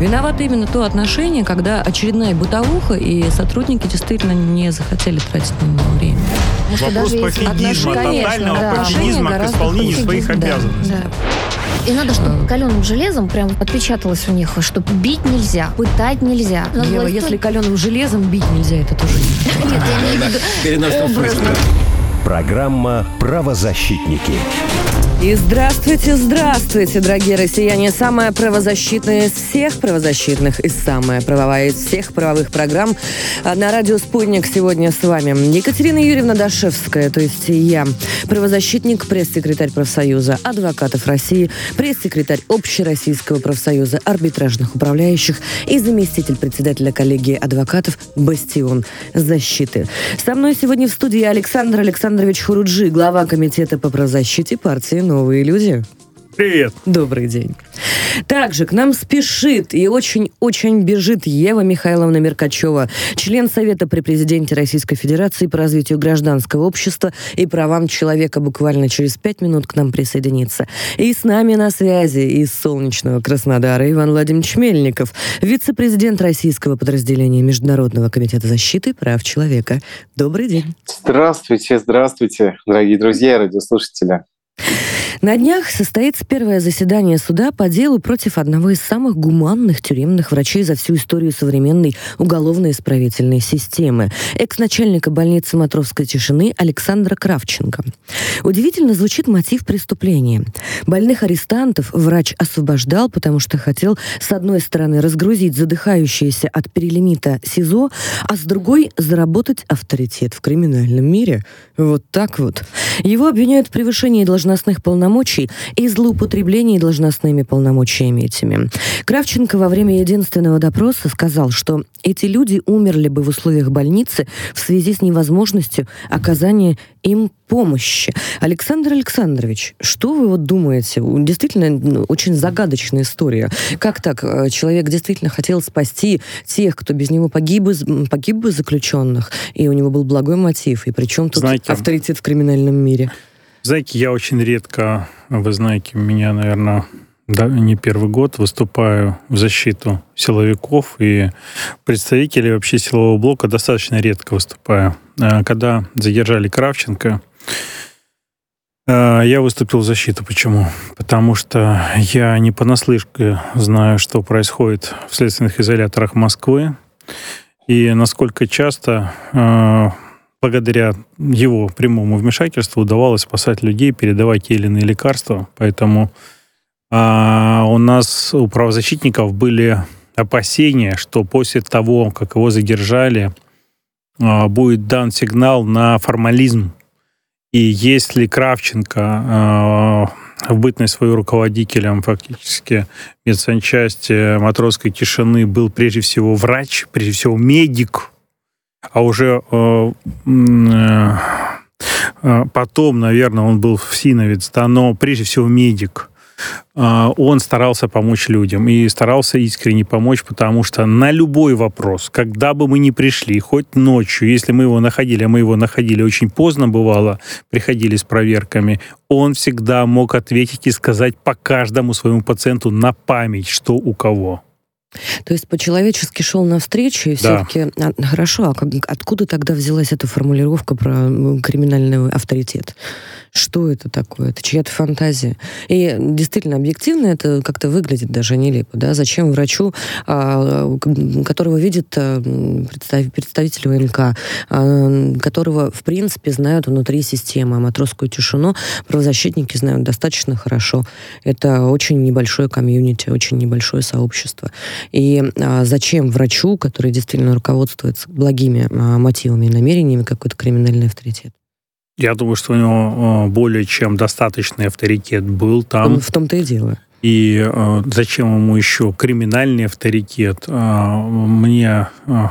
Виновато именно то отношение, когда очередная бытовуха, и сотрудники действительно не захотели тратить на него время. Может, Вопрос пофигизма, тотального да. пофигизма к исполнению своих обязанностей. Да. И надо, чтобы каленым железом прям отпечаталось у них, что бить нельзя, пытать нельзя. Надо Ева, если каленым железом бить нельзя, это тоже Нет, я имею в виду образно. Программа «Правозащитники». И здравствуйте, здравствуйте, дорогие россияне. Самая правозащитная из всех правозащитных и самая правовая из всех правовых программ на радио «Спутник» сегодня с вами. Екатерина Юрьевна Дашевская, то есть я, правозащитник, пресс-секретарь профсоюза адвокатов России, пресс-секретарь Общероссийского профсоюза арбитражных управляющих и заместитель председателя коллегии адвокатов «Бастион защиты». Со мной сегодня в студии Александр Александрович Хуруджи, глава комитета по правозащите партии новые люди. Привет. Добрый день. Также к нам спешит и очень-очень бежит Ева Михайловна Меркачева, член Совета при президенте Российской Федерации по развитию гражданского общества и правам человека. Буквально через пять минут к нам присоединится. И с нами на связи из солнечного Краснодара Иван Владимирович Мельников, вице-президент российского подразделения Международного комитета защиты прав человека. Добрый день. Здравствуйте, здравствуйте, дорогие друзья и радиослушатели. На днях состоится первое заседание суда по делу против одного из самых гуманных тюремных врачей за всю историю современной уголовно-исправительной системы, экс-начальника больницы Матровской тишины Александра Кравченко. Удивительно звучит мотив преступления. Больных арестантов врач освобождал, потому что хотел, с одной стороны, разгрузить задыхающиеся от перелимита СИЗО, а с другой — заработать авторитет в криминальном мире. Вот так вот. Его обвиняют в превышении должностных полномочий полномочий и злоупотреблений должностными полномочиями этими. Кравченко во время единственного допроса сказал, что эти люди умерли бы в условиях больницы в связи с невозможностью оказания им помощи. Александр Александрович, что вы вот думаете? Действительно, ну, очень загадочная история. Как так? Э, человек действительно хотел спасти тех, кто без него погиб, погиб бы заключенных, и у него был благой мотив. И причем тут Знаете, авторитет в криминальном мире? Знаете, я очень редко, вы знаете, меня, наверное, да, не первый год выступаю в защиту силовиков и представителей вообще силового блока достаточно редко выступаю. А, когда задержали Кравченко, а, я выступил в защиту. Почему? Потому что я не понаслышке знаю, что происходит в следственных изоляторах Москвы, и насколько часто а, благодаря его прямому вмешательству удавалось спасать людей, передавать те или иные лекарства. Поэтому а, у нас, у правозащитников были опасения, что после того, как его задержали, а, будет дан сигнал на формализм. И если Кравченко а, в бытность свою руководителем фактически медсанчасти матросской тишины был прежде всего врач, прежде всего медик, а уже э, э, э, потом, наверное, он был в Синовец, да, но прежде всего медик. Он старался помочь людям и старался искренне помочь, потому что на любой вопрос, когда бы мы ни пришли, хоть ночью, если мы его находили, а мы его находили очень поздно, бывало, приходили с проверками, он всегда мог ответить и сказать по каждому своему пациенту на память, что у кого. То есть по-человечески шел навстречу, и да. все-таки... А, хорошо, а как, откуда тогда взялась эта формулировка про криминальный авторитет? Что это такое? Это чья-то фантазия. И действительно, объективно это как-то выглядит даже нелепо. Да? Зачем врачу, а, которого видит а, представитель ВМК, а, которого, в принципе, знают внутри системы, матросскую тишину, правозащитники знают достаточно хорошо. Это очень небольшое комьюнити, очень небольшое сообщество. И зачем врачу, который действительно руководствуется благими мотивами и намерениями, какой-то криминальный авторитет? Я думаю, что у него э, более чем достаточный авторитет был там. В том-то и дело. И э, зачем ему еще криминальный авторитет? Э, мне э,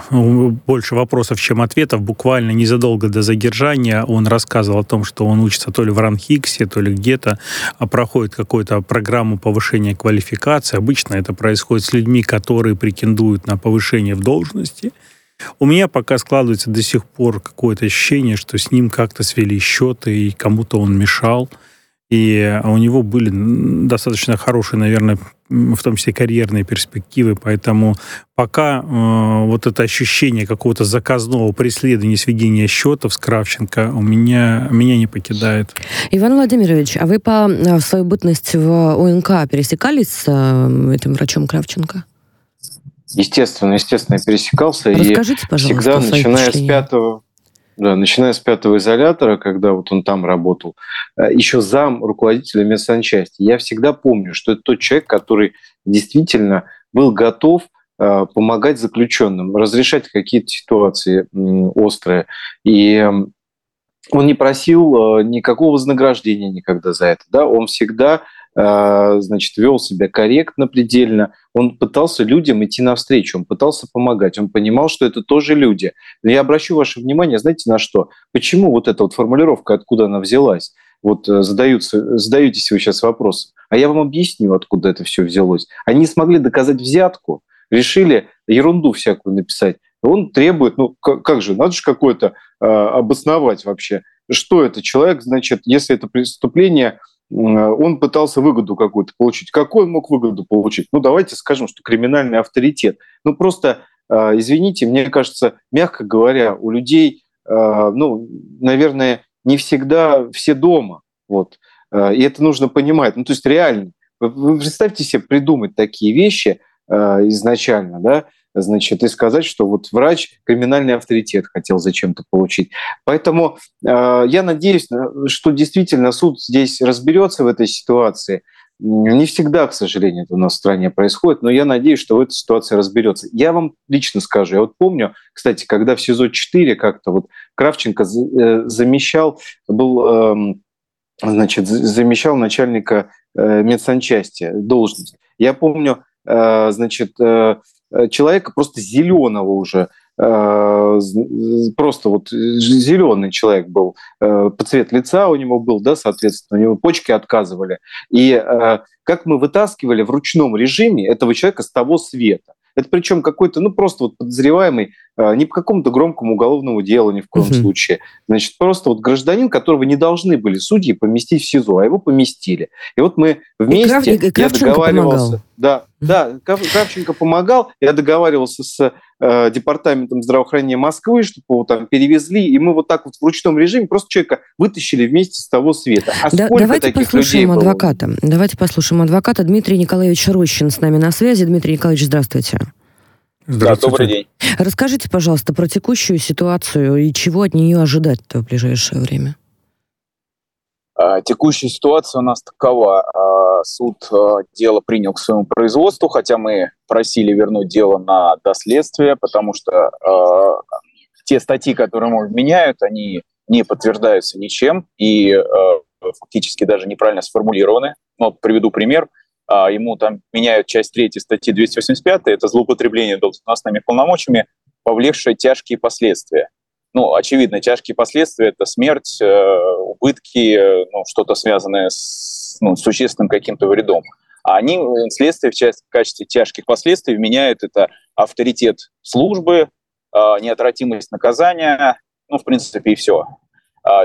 больше вопросов, чем ответов. Буквально незадолго до задержания он рассказывал о том, что он учится то ли в Ранхиксе, то ли где-то, а проходит какую-то программу повышения квалификации. Обычно это происходит с людьми, которые претендуют на повышение в должности. У меня пока складывается до сих пор какое-то ощущение, что с ним как-то свели счеты, и кому-то он мешал. И у него были достаточно хорошие, наверное, в том числе карьерные перспективы, поэтому пока э, вот это ощущение какого-то заказного преследования, сведения счетов с Кравченко у меня, меня не покидает. Иван Владимирович, а вы по в свою бытность в ОНК пересекались с этим врачом Кравченко? Естественно, естественно, я пересекался. Расскажите, и всегда, начиная с пятого, да, начиная с пятого изолятора, когда вот он там работал, э, еще зам руководителя медсанчасти, я всегда помню, что это тот человек, который действительно был готов э, помогать заключенным, разрешать какие-то ситуации острые. И он не просил э, никакого вознаграждения никогда за это. Да? Он всегда значит, вел себя корректно, предельно. Он пытался людям идти навстречу, он пытался помогать, он понимал, что это тоже люди. Но я обращу ваше внимание, знаете, на что? Почему вот эта вот формулировка, откуда она взялась? Вот э, задаются, задаетесь вы сейчас вопросом. А я вам объясню, откуда это все взялось. Они не смогли доказать взятку, решили ерунду всякую написать. Он требует, ну как же, надо же какое-то э, обосновать вообще, что это человек, значит, если это преступление он пытался выгоду какую-то получить. Какой он мог выгоду получить? Ну, давайте скажем, что криминальный авторитет. Ну, просто, а, извините, мне кажется, мягко говоря, у людей, а, ну, наверное, не всегда все дома. Вот. И это нужно понимать. Ну, то есть реально. Вы представьте себе придумать такие вещи изначально, да, значит, и сказать, что вот врач криминальный авторитет хотел зачем-то получить. Поэтому э, я надеюсь, что действительно суд здесь разберется в этой ситуации. Не всегда, к сожалению, это у нас в стране происходит, но я надеюсь, что в этой ситуации разберется. Я вам лично скажу, я вот помню, кстати, когда в СИЗО-4 как-то вот Кравченко э, замещал, был, эм, значит, замещал начальника э, медсанчасти должность. Я помню, э, значит, Э, человека просто зеленого уже, э, просто вот зеленый человек был, э, по цвет лица у него был, да, соответственно, у него почки отказывали. И как мы вытаскивали в ручном режиме этого человека с того света. Это причем какой-то, ну, просто вот подозреваемый не по какому-то громкому уголовному делу ни в коем угу. случае. Значит, просто вот гражданин, которого не должны были судьи поместить в СИЗО, а его поместили. И вот мы вместе, и Крав... я договаривался... Помогал. Да, да, Кравченко помогал, я договаривался с э, департаментом здравоохранения Москвы, чтобы его там перевезли, и мы вот так вот в ручном режиме просто человека вытащили вместе с того света. А да, давайте послушаем адвоката. Было? Давайте послушаем адвоката. Дмитрий Николаевич Рощин с нами на связи. Дмитрий Николаевич, здравствуйте. Здравствуйте. Да, добрый день. Расскажите, пожалуйста, про текущую ситуацию и чего от нее ожидать в ближайшее время. А, текущая ситуация у нас такова. А, суд а, дело принял к своему производству, хотя мы просили вернуть дело на доследствие, потому что те статьи, которые ему меняют, они не подтверждаются ничем и фактически даже неправильно сформулированы. Ну, приведу пример. Ему там меняют часть 3 статьи 285, это злоупотребление должностными полномочиями, повлекшее тяжкие последствия ну, очевидно, тяжкие последствия – это смерть, э, убытки, э, ну, что-то связанное с ну, существенным каким-то вредом. А они э, следствие в, части, в качестве тяжких последствий вменяют это авторитет службы, неотвратимость наказания, ну, в принципе, и все.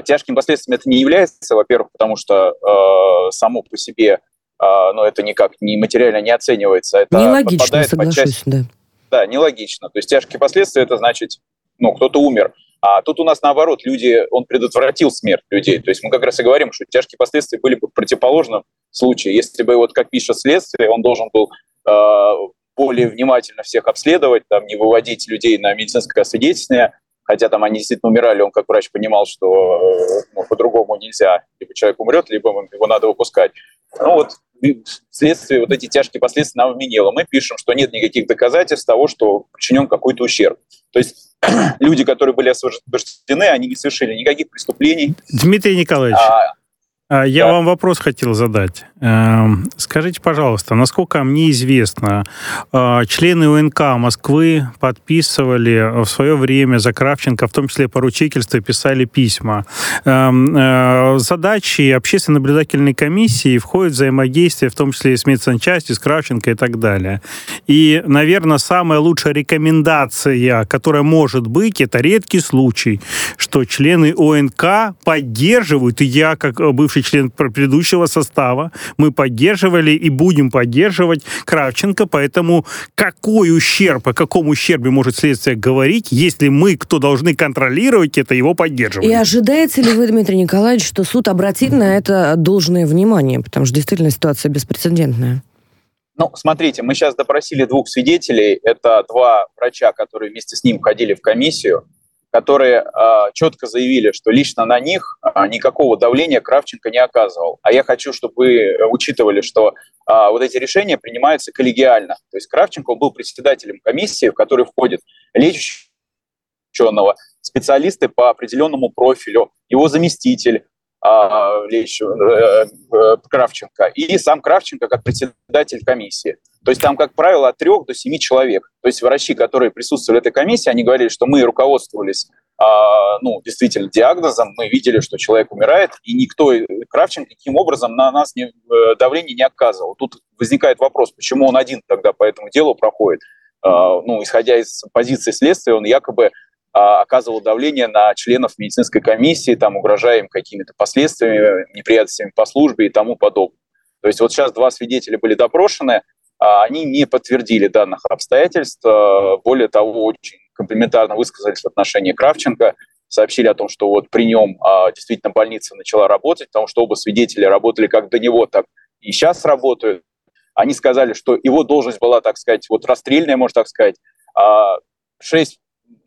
Тяжким последствием это не является, во-первых, потому что э, само по себе, э, ну, это никак не материально не оценивается. Это Нелогично, соглашусь, части, да. Да, нелогично. То есть тяжкие последствия – это значит, ну, кто-то умер. А тут у нас наоборот, люди, он предотвратил смерть людей. То есть мы как раз и говорим, что тяжкие последствия были бы в противоположном случае. Если бы, вот как пишет следствие, он должен был э, более внимательно всех обследовать, там, не выводить людей на медицинское освидетельствование, хотя там они действительно умирали, он как врач понимал, что э, ну, по-другому нельзя. Либо человек умрет, либо его надо выпускать. Ну вот следствие вот эти тяжкие последствия нам вменило. Мы пишем, что нет никаких доказательств того, что причинен какой-то ущерб. То есть люди, которые были освобождены, они не совершили никаких преступлений. Дмитрий Николаевич, а, я да. вам вопрос хотел задать. Эм, скажите, пожалуйста, насколько мне известно, э, члены УНК Москвы подписывали в свое время за Кравченко, в том числе поручительство, писали письма. Эм, э, задачи общественной наблюдательной комиссии входят взаимодействие, в том числе и с медсанчастью, с Кравченко и так далее. И, наверное, самая лучшая рекомендация, которая может быть, это редкий случай, что члены ОНК поддерживают, и я, как бывший бывший член предыдущего состава. Мы поддерживали и будем поддерживать Кравченко, поэтому какой ущерб, о каком ущербе может следствие говорить, если мы, кто должны контролировать это, его поддерживаем? И ожидаете ли вы, Дмитрий Николаевич, что суд обратит на это должное внимание? Потому что действительно ситуация беспрецедентная. Ну, смотрите, мы сейчас допросили двух свидетелей. Это два врача, которые вместе с ним ходили в комиссию, которые э, четко заявили, что лично на них э, никакого давления Кравченко не оказывал. А я хочу, чтобы вы учитывали, что э, вот эти решения принимаются коллегиально. То есть Кравченко был председателем комиссии, в которой входит лечащий ученого, специалисты по определенному профилю, его заместитель, а, э, э, Кравченко, и сам Кравченко как председатель комиссии. То есть там, как правило, от трех до семи человек. То есть врачи, которые присутствовали в этой комиссии, они говорили, что мы руководствовались а, ну, действительно диагнозом, мы видели, что человек умирает, и никто, э, Кравченко, никаким образом на нас не, давление не оказывал. Тут возникает вопрос, почему он один тогда по этому делу проходит. А, ну, исходя из позиции следствия, он якобы а, оказывал давление на членов медицинской комиссии, там, угрожая им какими-то последствиями, неприятностями по службе и тому подобное. То есть вот сейчас два свидетеля были допрошены, они не подтвердили данных обстоятельств. А, более того, очень комплиментарно высказались в отношении Кравченко, сообщили о том, что вот при нем действительно больница начала работать, потому что оба свидетеля работали как до него, так и сейчас работают. Они сказали, что его должность была, так сказать, вот расстрельная, можно так сказать, шесть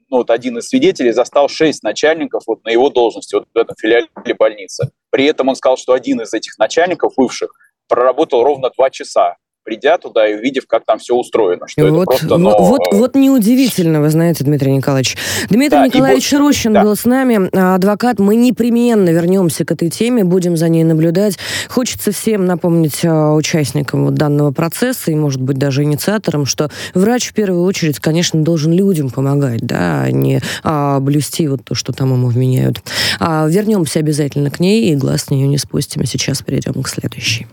ну, вот один из свидетелей застал шесть начальников вот на его должности вот в этом филиале больницы. При этом он сказал, что один из этих начальников бывших проработал ровно два часа придя туда и увидев, как там все устроено. Что вот, это просто, но... вот, вот неудивительно, вы знаете, Дмитрий Николаевич. Дмитрий да, Николаевич и... Рощин да. был с нами, а, адвокат. Мы непременно вернемся к этой теме, будем за ней наблюдать. Хочется всем напомнить а, участникам вот данного процесса и, может быть, даже инициаторам, что врач в первую очередь, конечно, должен людям помогать, да, а не а, блюсти вот то, что там ему вменяют. А, вернемся обязательно к ней и глаз с нее не спустим. Сейчас перейдем к следующей.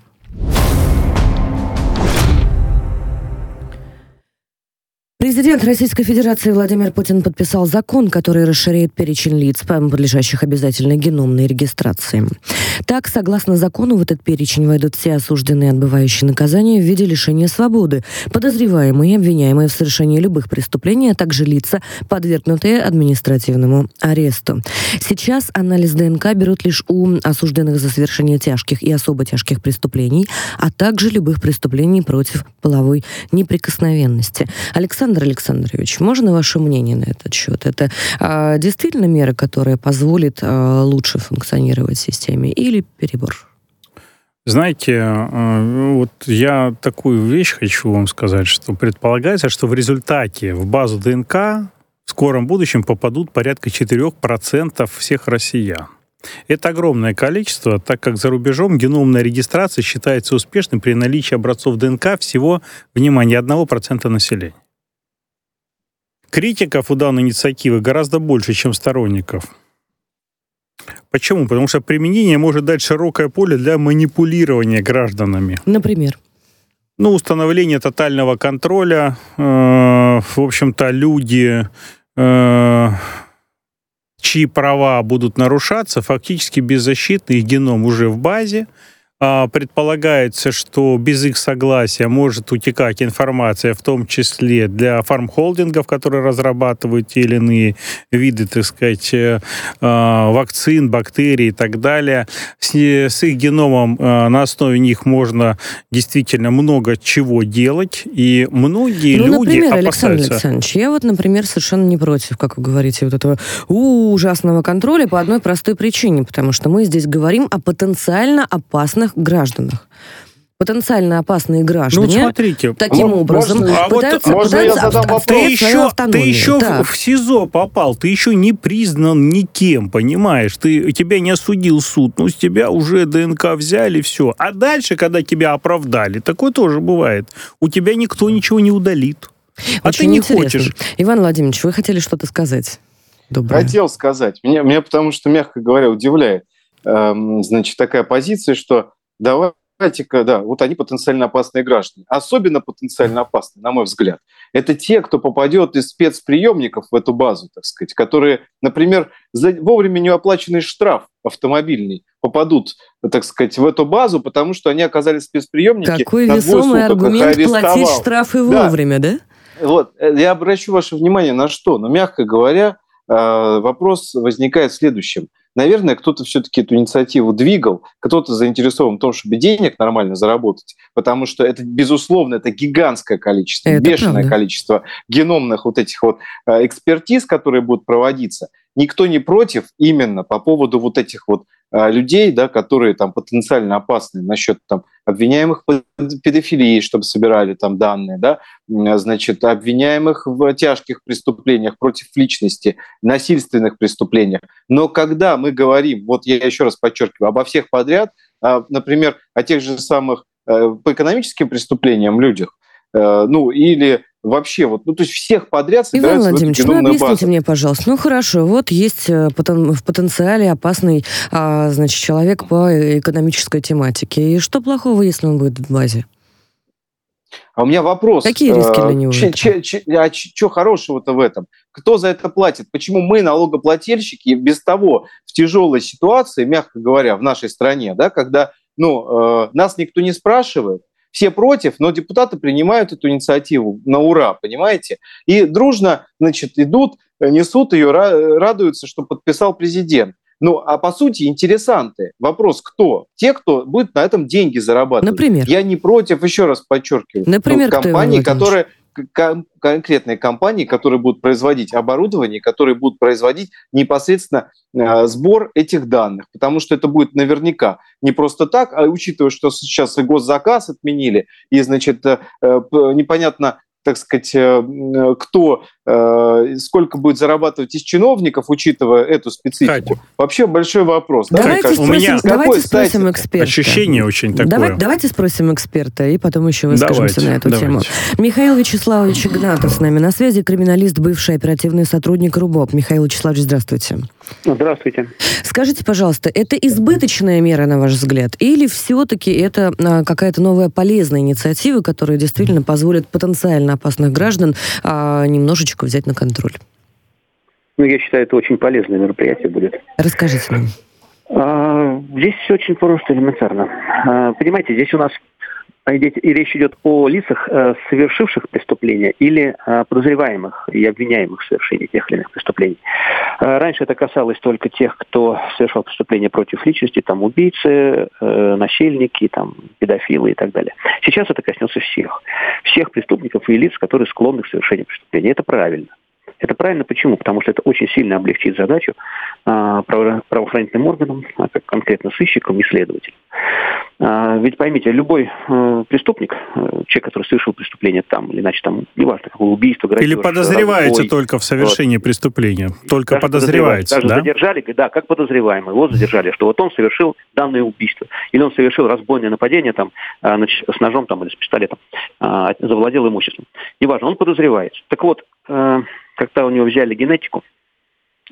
Президент Российской Федерации Владимир Путин подписал закон, который расширяет перечень лиц, подлежащих обязательной геномной регистрации. Так, согласно закону, в этот перечень войдут все осужденные, отбывающие наказание в виде лишения свободы, подозреваемые и обвиняемые в совершении любых преступлений, а также лица, подвергнутые административному аресту. Сейчас анализ ДНК берут лишь у осужденных за совершение тяжких и особо тяжких преступлений, а также любых преступлений против половой неприкосновенности. Александр Александр Александрович, можно ваше мнение на этот счет? Это а, действительно мера, которая позволит а, лучше функционировать системе или перебор? Знаете, а, вот я такую вещь хочу вам сказать, что предполагается, что в результате в базу ДНК в скором будущем попадут порядка 4% всех россиян. Это огромное количество, так как за рубежом геномная регистрация считается успешной при наличии образцов ДНК всего, внимание, 1% населения. Критиков у данной инициативы гораздо больше, чем сторонников. Почему? Потому что применение может дать широкое поле для манипулирования гражданами. Например? Ну, установление тотального контроля. Э, в общем-то, люди, э, чьи права будут нарушаться, фактически беззащитны, их геном уже в базе. А, предполагается, что без их согласия может утекать информация, в том числе для фармхолдингов, которые разрабатывают те или иные виды, так сказать, э, а, вакцин, бактерий и так далее. С, с их геномом а, на основе них можно действительно много чего делать, и многие ну, люди например, опасаются... Александр Александрович, я вот, например, совершенно не против, как вы говорите, вот этого ужасного контроля по одной простой причине, потому что мы здесь говорим о потенциально опасных гражданах потенциально опасные граждане. Ну, смотрите. Таким ну, образом можно, пытаются, а вот, можно я задам вопрос? Ты еще, ты еще в, в СИЗО попал, ты еще не признан никем, понимаешь? Ты, тебя не осудил суд, ну, с тебя уже ДНК взяли, все. А дальше, когда тебя оправдали, такое тоже бывает. У тебя никто ничего не удалит. А ты не интересно. хочешь. Иван Владимирович, вы хотели что-то сказать? Доброе. Хотел сказать. Меня, меня потому что, мягко говоря, удивляет Эм, значит, такая позиция, что давайте проблематика, да, вот они потенциально опасные граждане. Особенно потенциально опасные, на мой взгляд, это те, кто попадет из спецприемников в эту базу, так сказать, которые, например, за вовремя не оплаченный штраф автомобильный попадут, так сказать, в эту базу, потому что они оказались в спецприемнике. Какой весомый аргумент платить штрафы вовремя, да? да? Вот, э, я обращу ваше внимание на что? Но, мягко говоря, э, вопрос возникает в следующем – наверное, кто-то все-таки эту инициативу двигал, кто-то заинтересован в том, чтобы денег нормально заработать, потому что это, безусловно, это гигантское количество, это бешеное правда. количество геномных вот этих вот э, экспертиз, которые будут проводиться. Никто не против именно по поводу вот этих вот людей, да, которые там потенциально опасны насчет там обвиняемых педофилии, чтобы собирали там данные, да, значит, обвиняемых в тяжких преступлениях против личности, насильственных преступлениях. Но когда мы говорим, вот я еще раз подчеркиваю, обо всех подряд, а, например, о тех же самых э, по экономическим преступлениям людях, э, ну или вообще вот, ну то есть всех подряд Иван Владимирович, ну объясните базу. мне, пожалуйста, ну хорошо, вот есть э, в потенциале опасный, а, значит, человек по экономической тематике, и что плохого, если он будет в базе? А у меня вопрос. Какие риски для него? Че, че, че, а что хорошего-то в этом? Кто за это платит? Почему мы, налогоплательщики, без того в тяжелой ситуации, мягко говоря, в нашей стране, да, когда ну, э, нас никто не спрашивает, все против, но депутаты принимают эту инициативу на ура, понимаете? И дружно, значит, идут, несут ее, радуются, что подписал президент. Ну, а по сути, интересанты. Вопрос, кто? Те, кто будет на этом деньги зарабатывать. Например? Я не против, еще раз подчеркиваю, Например, ну, компании, которые конкретные компании, которые будут производить оборудование, которые будут производить непосредственно э, сбор этих данных, потому что это будет наверняка не просто так, а учитывая, что сейчас и госзаказ отменили, и, значит, э, непонятно, так сказать, э, кто, э, сколько будет зарабатывать из чиновников, учитывая эту специфику. Катя. Вообще большой вопрос. Давайте, да? спросим, у меня давайте спросим эксперта. Ощущение очень такое. Давай, давайте спросим эксперта, и потом еще выскажемся давайте, на эту давайте. тему. Михаил Вячеславович Игнатов с нами на связи, криминалист, бывший оперативный сотрудник РУБОП. Михаил Вячеславович, здравствуйте. Здравствуйте. Скажите, пожалуйста, это избыточная мера, на ваш взгляд, или все-таки это а, какая-то новая полезная инициатива, которая действительно позволит потенциально опасных граждан а, немножечко взять на контроль? Ну, я считаю, это очень полезное мероприятие будет. Расскажите нам. А, здесь все очень просто элементарно. А, понимаете, здесь у нас и речь идет о лицах, э, совершивших преступления или э, подозреваемых и обвиняемых в совершении тех или иных преступлений. Э, раньше это касалось только тех, кто совершал преступления против личности, там убийцы, насильники, там, педофилы и так далее. Сейчас это коснется всех. Всех преступников и лиц, которые склонны к совершению преступления. Это правильно. Это правильно почему? Потому что это очень сильно облегчит задачу а, правоохранительным органам, а конкретно сыщикам и следователям. А, ведь поймите, любой э, преступник, э, человек, который совершил преступление там или иначе, там, неважно, какое убийство, грабеж, Или подозревается разбой, только в совершении вот, преступления, только даже подозревается, даже да? задержали, да, как подозреваемый, его задержали, что вот он совершил данное убийство, или он совершил разбойное нападение там, с ножом там, или с пистолетом, завладел имуществом. Неважно, он подозревается. Так вот, когда у него взяли генетику,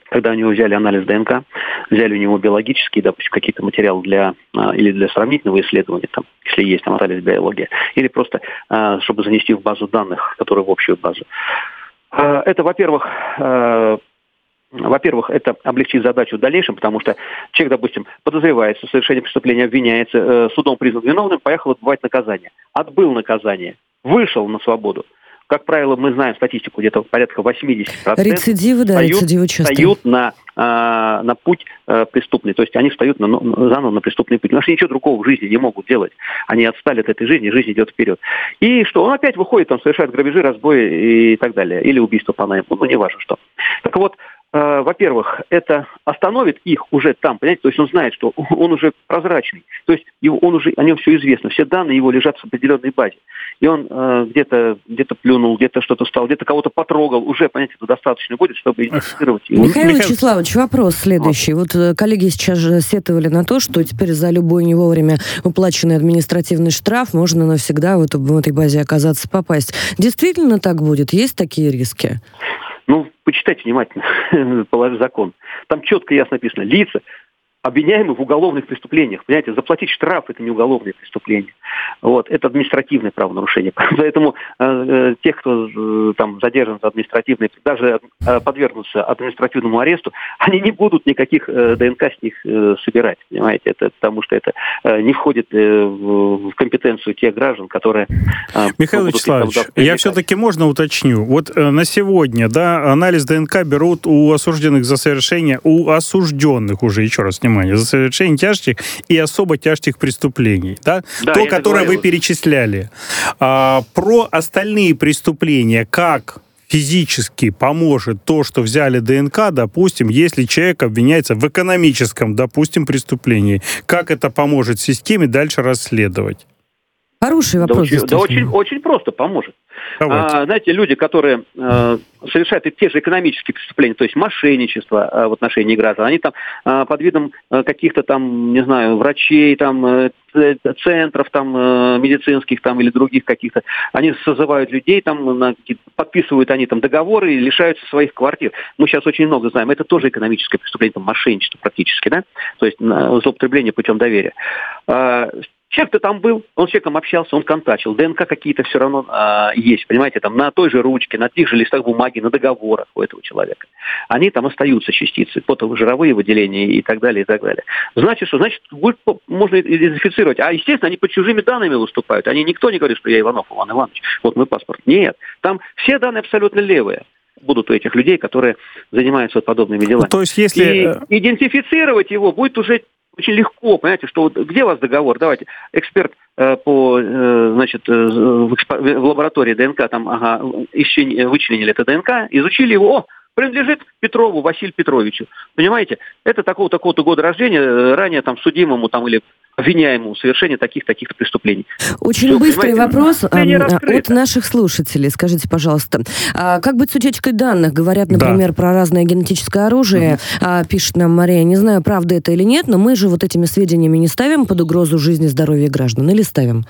когда у него взяли анализ ДНК, взяли у него биологические, допустим, какие-то материалы для а, или для сравнительного исследования, там, если есть там анализ биологии, или просто а, чтобы занести в базу данных, которые в общую базу. Это, во-первых, во-первых, это облегчит задачу в дальнейшем, потому что человек, допустим, подозревается в совершении преступления, обвиняется, э, судом признан виновным, поехал отбывать наказание. Отбыл наказание, вышел на свободу – как правило, мы знаем статистику, где-то порядка 80%. Рецидивы, да, встают, рецидивы часто. Встают на, а, на путь а, преступный. То есть они встают на, ну, заново на преступный путь. Потому что ничего другого в жизни не могут делать. Они отстали от этой жизни, жизнь идет вперед. И что? Он опять выходит, он совершает грабежи, разбои и так далее. Или убийство по найму. Ну, неважно что. Так вот, Э, во-первых, это остановит их уже там, понимаете, то есть он знает, что он уже прозрачный, то есть его, он уже, о нем все известно, все данные его лежат в определенной базе. И он э, где-то где плюнул, где-то что-то стал, где-то кого-то потрогал, уже, понимаете, это достаточно будет, чтобы идентифицировать его. Михаил Вячеславович, вопрос следующий. Вот э, коллеги сейчас же сетовали на то, что теперь за любой не вовремя уплаченный административный штраф можно навсегда вот в этой базе оказаться попасть. Действительно так будет? Есть такие риски? Ну, почитайте внимательно, закон. Там четко ясно написано, лица, обвиняемый в уголовных преступлениях. Понимаете, заплатить штраф – это не уголовное преступление. Вот, это административное правонарушение. Поэтому э, э, тех, кто э, там задержан за административные, даже э, подвергнутся административному аресту, они не будут никаких э, ДНК с них э, собирать, понимаете, это потому что это э, не входит э, в, в компетенцию тех граждан, которые... Э, Михаил Вячеславович, я все-таки можно уточню. Вот э, на сегодня, да, анализ ДНК берут у осужденных за совершение, у осужденных уже, еще раз внимание, за совершение тяжких и особо тяжких преступлений, да? Да, То, которое вы перечисляли. А, про остальные преступления, как физически поможет то, что взяли ДНК, допустим, если человек обвиняется в экономическом, допустим, преступлении. Как это поможет системе дальше расследовать? Хороший Да, вопрос. очень, да очень, очень просто поможет. Давайте. А, знаете, люди, которые э, совершают и те же экономические преступления, то есть мошенничество э, в отношении граждан, они там э, под видом э, каких-то там, не знаю, врачей, там, э, центров там э, медицинских там или других каких-то, они созывают людей там, на подписывают они там договоры и лишаются своих квартир. Мы сейчас очень много знаем, это тоже экономическое преступление, там, мошенничество практически, да, то есть на- злоупотребление путем доверия. А, Человек-то там был, он с человеком общался, он контачил. ДНК какие-то все равно а, есть, понимаете, там на той же ручке, на тех же листах бумаги, на договорах у этого человека. Они там остаются частицы, потово-жировые выделения и так далее, и так далее. Значит, что? Значит, будет, можно идентифицировать. А, естественно, они под чужими данными выступают. Они никто не говорит, что я Иванов Иван Иванович, вот мой паспорт. Нет, там все данные абсолютно левые будут у этих людей, которые занимаются подобными делами. То есть, если... И э, идентифицировать его будет уже очень легко, понимаете, что вот где у вас договор? Давайте, эксперт э, по, э, значит, э, в, экспо- в лаборатории ДНК, там, ага, ищи- вычленили это ДНК, изучили его, о, принадлежит Петрову Василию Петровичу. Понимаете, это такого-такого-то года рождения, э, ранее там судимому там или обвиняемому в совершении таких-таких преступлений. Очень Всё, быстрый вопрос раскрыто. от наших слушателей. Скажите, пожалуйста, а как быть с утечкой данных? Говорят, Да. например, про разное генетическое оружие. А, Пишет нам Мария, не знаю, правда это или нет, но мы же вот этими сведениями не ставим под угрозу жизни и здоровья граждан или ставим?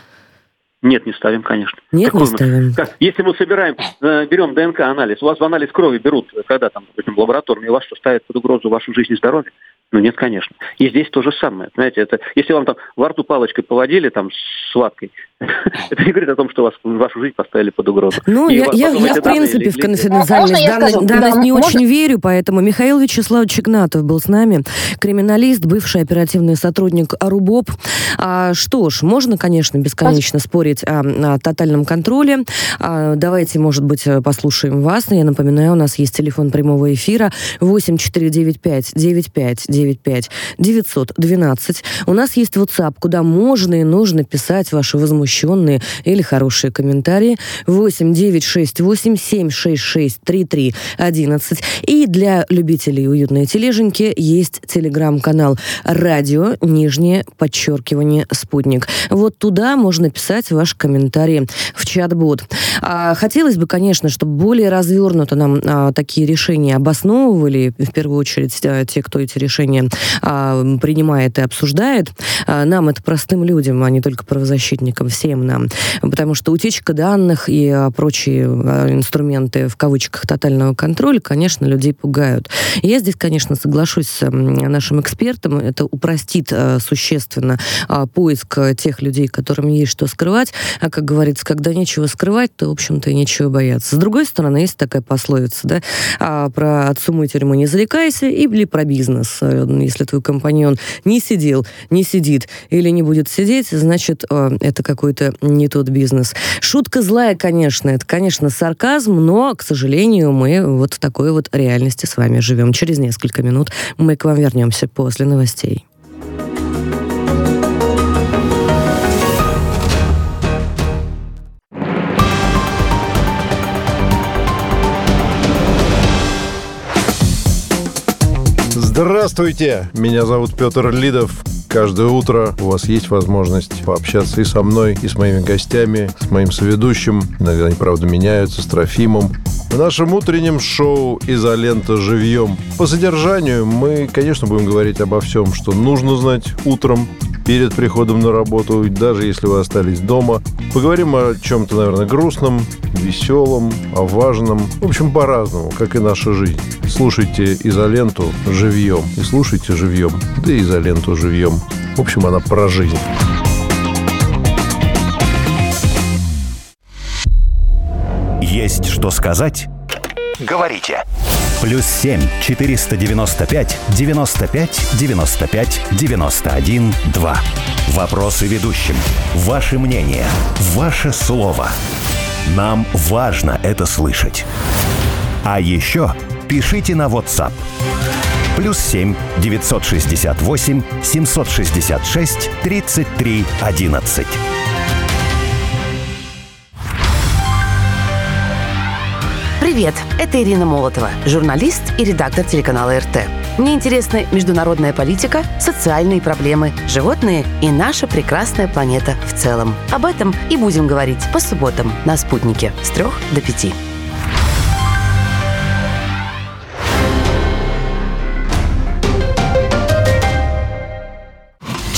Нет, не ставим, конечно. Нет, Какой не мы- ставим. Как? Если мы собираем, э, берем ДНК-анализ, у вас в анализ крови берут, э, когда там, допустим, лабораторный, и вас что, ставят под угрозу вашу жизнь и здоровье? Ну нет, конечно. И здесь то же самое. Знаете, это если вам там во рту палочкой поводили, там, с ваткой, это не говорит о том, что вас, вашу жизнь поставили под угрозу. Ну, И я, я- я, в принципе, в легли- конфиденциальность скажу? данность Да, не можно? очень верю, поэтому Михаил Вячеславович Игнатов был с нами, криминалист, бывший оперативный сотрудник РУБОП. А, что ж, можно, конечно, бесконечно спорить о, о тотальном контроле. А, давайте, может быть, э, послушаем вас. Я напоминаю, у нас есть телефон прямого эфира 8495 95 95 912. У нас есть WhatsApp, куда можно и нужно писать ваши возмущенные или хорошие комментарии. 8 968 766 33 11. И для любителей уютной тележеньки есть телеграм-канал «Радио», нижнее подчеркивание «Спутник». Вот туда можно писать ваши комментарии в чат-бот. А, хотелось бы, конечно, чтобы более развернуто нам а, такие решения обосновывали, в первую очередь а, те, кто эти решения а, принимает и обсуждает. А, нам, это простым людям, а не только правозащитникам, всем нам. Потому что утечка данных и а, прочие а, инструменты, в кавычках, тотального контроля, конечно, людей пугают. Я здесь, конечно, соглашусь с нашим экспертом. Это упростит а, существенно а, поиск тех людей, которым есть что скрывать. А, как говорится, когда нечего скрывать, то, в общем-то, и нечего бояться. С другой стороны, есть такая пословица, да, а, про от сумы тюрьмы не зарекайся, или про бизнес. Если твой компаньон не сидел, не сидит или не будет сидеть, значит, а, это какой-то не тот бизнес. Шутка злая, конечно, это, конечно, сарказм, но, к сожалению, мы вот в такой вот реальности с вами живем. Через несколько минут мы к вам вернемся после новостей. Здравствуйте! Меня зовут Петр Лидов. Каждое утро у вас есть возможность пообщаться и со мной, и с моими гостями, с моим соведущим. Иногда они, правда, меняются, с Трофимом. В нашем утреннем шоу «Изолента живьем» по содержанию мы, конечно, будем говорить обо всем, что нужно знать утром, перед приходом на работу, даже если вы остались дома. Поговорим о чем-то, наверное, грустном, веселом, о важном. В общем, по-разному, как и наша жизнь. Слушайте изоленту живьем. И слушайте живьем, да и изоленту живьем. В общем, она про жизнь. Есть что сказать? Говорите. Плюс семь четыреста девяносто пять девяносто пять девяносто пять девяносто один два. Вопросы ведущим. Ваше мнение. Ваше слово. Нам важно это слышать. А еще пишите на WhatsApp. Плюс семь девятьсот шестьдесят восемь семьсот шестьдесят шесть тридцать три одиннадцать. Привет, это Ирина Молотова, журналист и редактор телеканала РТ. Мне интересны международная политика, социальные проблемы, животные и наша прекрасная планета в целом. Об этом и будем говорить по субботам на «Спутнике» с 3 до 5.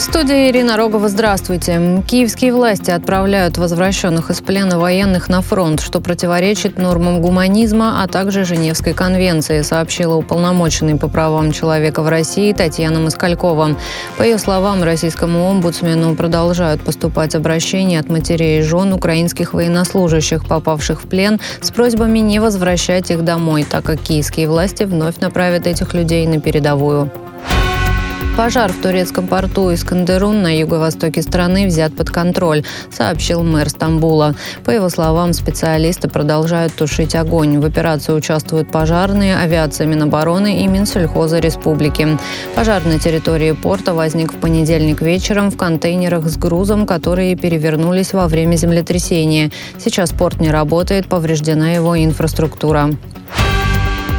В студии Ирина Рогова, здравствуйте. Киевские власти отправляют возвращенных из плена военных на фронт, что противоречит нормам гуманизма, а также Женевской конвенции, сообщила уполномоченный по правам человека в России Татьяна Москалькова. По ее словам, российскому омбудсмену продолжают поступать обращения от матерей и жен украинских военнослужащих, попавших в плен, с просьбами не возвращать их домой, так как киевские власти вновь направят этих людей на передовую. Пожар в турецком порту Искандерун на юго-востоке страны взят под контроль, сообщил мэр Стамбула. По его словам, специалисты продолжают тушить огонь. В операции участвуют пожарные, авиация Минобороны и Минсельхоза Республики. Пожар на территории порта возник в понедельник вечером в контейнерах с грузом, которые перевернулись во время землетрясения. Сейчас порт не работает, повреждена его инфраструктура.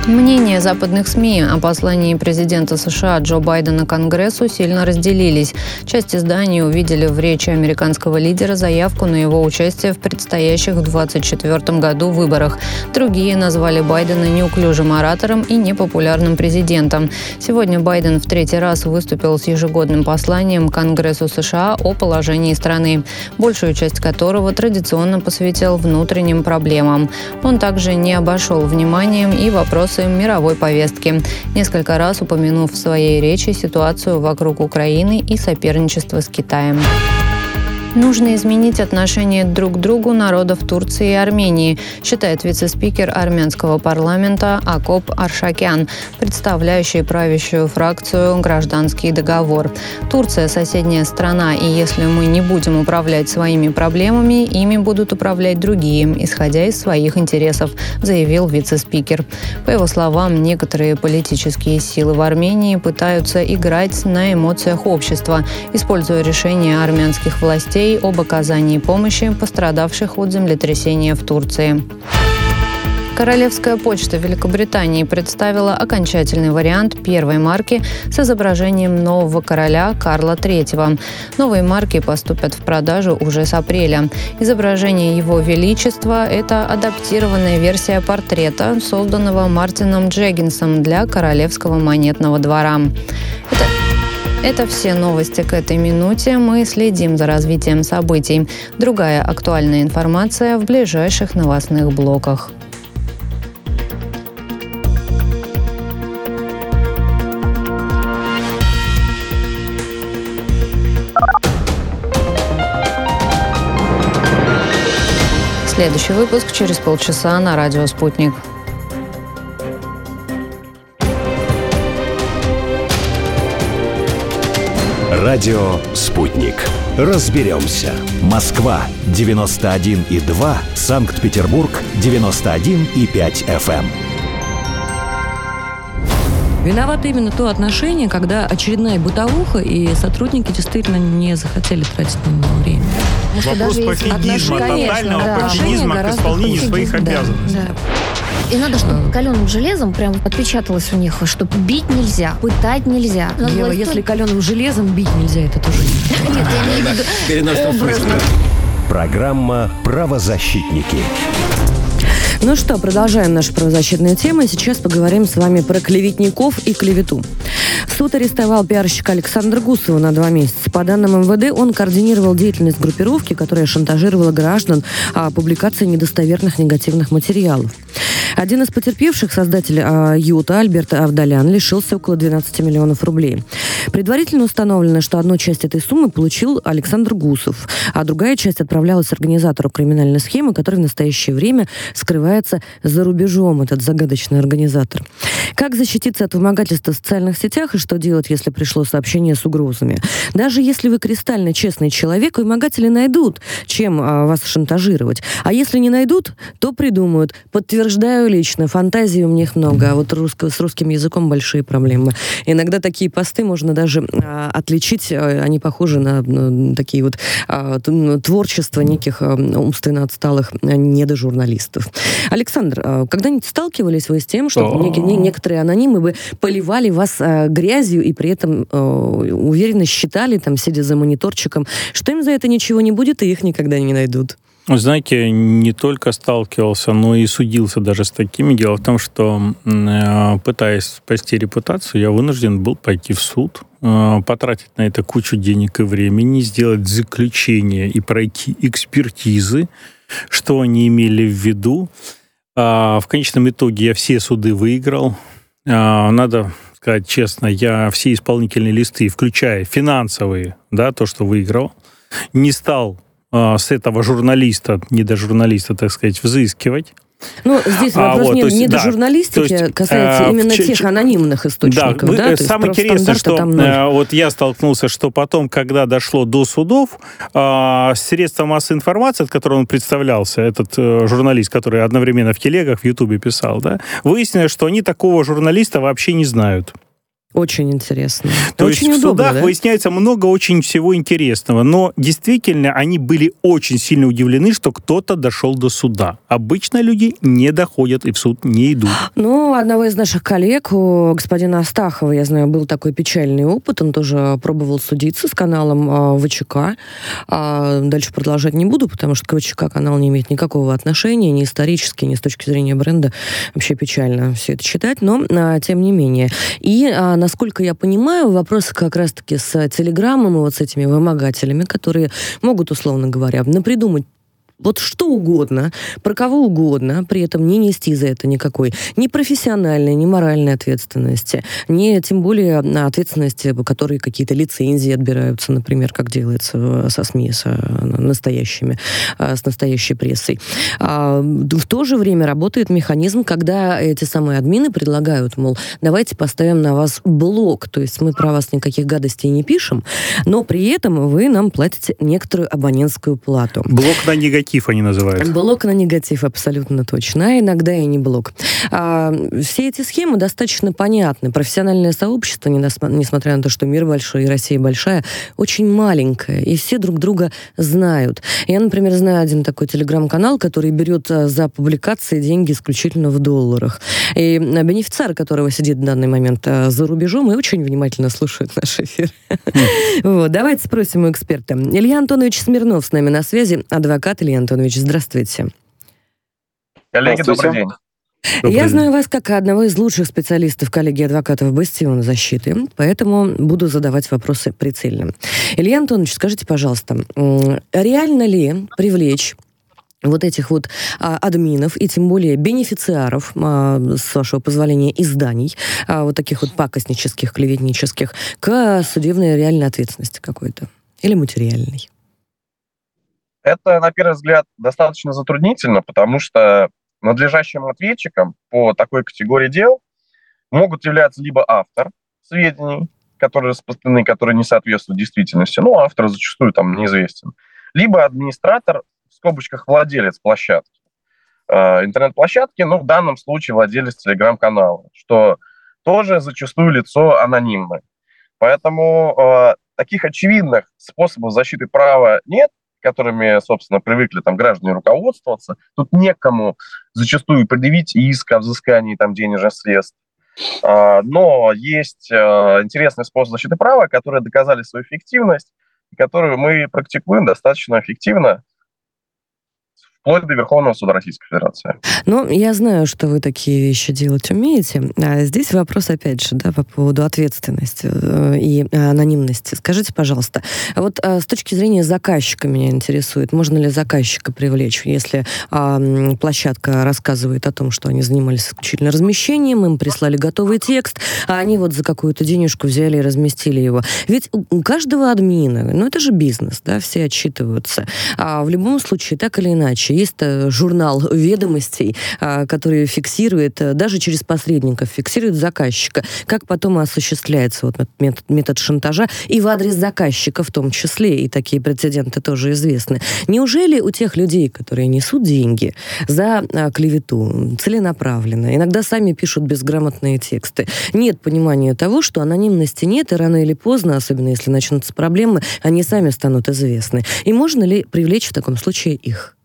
Мнения западных СМИ о послании президента США Джо Байдена Конгрессу сильно разделились. Часть изданий увидели в речи американского лидера заявку на его участие в предстоящих в 2024 году выборах. Другие назвали Байдена неуклюжим оратором и непопулярным президентом. Сегодня Байден в третий раз выступил с ежегодным посланием Конгрессу США о положении страны, большую часть которого традиционно посвятил внутренним проблемам. Он также не обошел вниманием и вопрос вопросы мировой повестки, несколько раз упомянув в своей речи ситуацию вокруг Украины и соперничество с Китаем. Нужно изменить отношение друг к другу народов Турции и Армении, считает вице-спикер армянского парламента Акоп Аршакян, представляющий правящую фракцию «Гражданский договор». Турция – соседняя страна, и если мы не будем управлять своими проблемами, ими будут управлять другие, исходя из своих интересов, заявил вице-спикер. По его словам, некоторые политические силы в Армении пытаются играть на эмоциях общества, используя решения армянских властей властей об оказании помощи пострадавших от землетрясения в Турции. Королевская почта Великобритании представила окончательный вариант первой марки с изображением нового короля Карла III. Новые марки поступят в продажу уже с апреля. Изображение Его Величества – это адаптированная версия портрета, созданного Мартином Джеггинсом для Королевского монетного двора. Это это все новости к этой минуте. Мы следим за развитием событий. Другая актуальная информация в ближайших новостных блоках. Следующий выпуск через полчаса на радио «Спутник». Радио «Спутник». Разберемся. Москва, 91,2. Санкт-Петербург, 91,5 FM. Виновато именно то отношение, когда очередная бытовуха, и сотрудники действительно не захотели тратить на него время. Вопрос пофигизма, тотального да. пофигизма к исполнению своих да, обязанностей. да. И надо, чтобы каленым железом прям отпечаталось у них, что бить нельзя, пытать нельзя. Надо Ева, власть если каленым железом бить нельзя, это тоже не Нет, я имею в виду. Программа «Правозащитники». Ну что, продолжаем нашу правозащитную тему. Сейчас поговорим с вами про клеветников и клевету. Суд арестовал пиарщика Александра Гусова на два месяца. По данным МВД, он координировал деятельность группировки, которая шантажировала граждан о публикации недостоверных негативных материалов. Один из потерпевших, создатель а, Юта, Альберт Авдалян, лишился около 12 миллионов рублей. Предварительно установлено, что одну часть этой суммы получил Александр Гусов, а другая часть отправлялась организатору криминальной схемы, который в настоящее время скрывается за рубежом, этот загадочный организатор. Как защититься от вымогательства в социальных сетях и что делать, если пришло сообщение с угрозами? Даже если вы кристально честный человек, вымогатели найдут, чем а, вас шантажировать. А если не найдут, то придумают. Подтверждаю лично, фантазии у них много, а вот русско- с русским языком большие проблемы. Иногда такие посты можно даже а, отличить, а, они похожи на, на такие вот а, м, творчество неких а, умственно отсталых а, недожурналистов. Александр, а, когда-нибудь сталкивались вы с тем, что некоторые анонимы бы поливали вас а, грязью и при этом а, уверенно считали, там, сидя за мониторчиком, что им за это ничего не будет и их никогда не найдут? Знаете, не только сталкивался, но и судился даже с такими. Дело в том, что э, пытаясь спасти репутацию, я вынужден был пойти в суд, э, потратить на это кучу денег и времени, сделать заключение и пройти экспертизы, что они имели в виду. А, В конечном итоге я все суды выиграл. А, Надо сказать честно, я все исполнительные листы, включая финансовые, да, то, что выиграл, не стал а, с этого журналиста, не до журналиста, так сказать, взыскивать. Ну, здесь А, вопрос вот, не, есть, не до да, журналистики, то есть, касается э, именно ч- тех анонимных источников. вы- Да, э, самое интересное, что там э, вот я столкнулся, что потом, когда дошло до судов, э, средства массовой информации, от которого он представлялся, этот э, журналист, который одновременно в телегах, в Ютубе писал, да, выяснилось, что они такого журналиста вообще не знают. Очень интересно. То очень есть в удобно, судах да? выясняется много очень всего интересного, но действительно они были очень сильно удивлены, что кто-то дошел до суда. Обычно люди не доходят и в суд не идут. Ну, одного из наших коллег, у господина Астахова, я знаю, был такой печальный опыт. Он тоже пробовал судиться с каналом а, ВЧК. А, дальше продолжать не буду, потому что к ВЧК канал не имеет никакого отношения, ни исторически, ни с точки зрения бренда. Вообще печально все это читать, но а, тем не менее. И, а, насколько я понимаю, вопросы как раз-таки с телеграммом и вот с этими вымогателями, которые могут, условно говоря, напридумать вот что угодно, про кого угодно, при этом не нести за это никакой ни профессиональной, ни моральной ответственности, ни тем более ответственности, по которой какие-то лицензии отбираются, например, как делается со СМИ, с настоящими, э, с настоящей прессой. А, В то же время работает механизм, когда эти самые админы предлагают, мол, давайте поставим на вас блок, то есть мы про вас никаких гадостей не пишем, но при этом вы нам платите некоторую абонентскую плату. Блок на негатив они называют. Блок на негатив, абсолютно точно. А иногда и не блок. А, все эти схемы достаточно понятны. Профессиональное сообщество, несмотря на то, что мир большой и Россия большая, очень маленькое. И все друг друга знают. Я, например, знаю один такой телеграм-канал, который берет а, за публикации деньги исключительно в долларах. И а, бенефициар, которого сидит в данный момент а, за рубежом и очень внимательно слушает наш эфир. Вот, давайте спросим у эксперта. Илья Антонович Смирнов с нами на связи, адвокат Илья Антонович, здравствуйте. Коллеги, добрый Здравствуйте. день. Добрый Я день. знаю вас как одного из лучших специалистов коллегии адвокатов «Бастион защиты», поэтому буду задавать вопросы прицельно. Илья Антонович, скажите, пожалуйста, реально ли привлечь вот этих вот а, админов и тем более бенефициаров, а, с вашего позволения, изданий, а, вот таких вот пакостнических, клеветнических, к судебной реальной ответственности какой-то? Или материальной? Это, на первый взгляд, достаточно затруднительно, потому что надлежащим ответчиком по такой категории дел могут являться либо автор сведений, которые распространены, которые не соответствуют действительности, ну, автор зачастую там неизвестен, либо администратор, в скобочках владелец площадки, э, интернет-площадки, ну, в данном случае владелец телеграм-канала, что тоже зачастую лицо анонимное. Поэтому э, таких очевидных способов защиты права нет, которыми, собственно, привыкли там граждане руководствоваться. Тут некому зачастую предъявить иск о взыскании там денежных средств. А, но есть э, интересный способ защиты права, которые доказали свою эффективность, которую мы практикуем достаточно эффективно вплоть до Верховного суда Российской Федерации. Ну, я знаю, что вы такие вещи делать умеете. А здесь вопрос, опять же, да, по поводу ответственности э, и анонимности. Скажите, пожалуйста, вот а, с точки зрения заказчика меня интересует, можно ли заказчика привлечь, если а, площадка рассказывает о том, что они занимались исключительно размещением, им прислали готовый текст, а они вот за какую-то денежку взяли и разместили его. Ведь у каждого админа, ну это же бизнес, да, все отчитываются. А в любом случае, так или иначе, есть э, журнал ведомостей, а, который фиксирует, э, даже через посредников, фиксирует заказчика, как потом осуществляется вот метод, метод шантажа, и в адрес заказчика в том числе, и такие прецеденты тоже известны. Неужели у тех людей, которые несут деньги за а, клевету, целенаправленно, иногда сами пишут безграмотные тексты, нет понимания того, что анонимности нет, и рано или поздно, особенно если начнутся проблемы, они сами станут известны. И можно ли привлечь в таком случае их?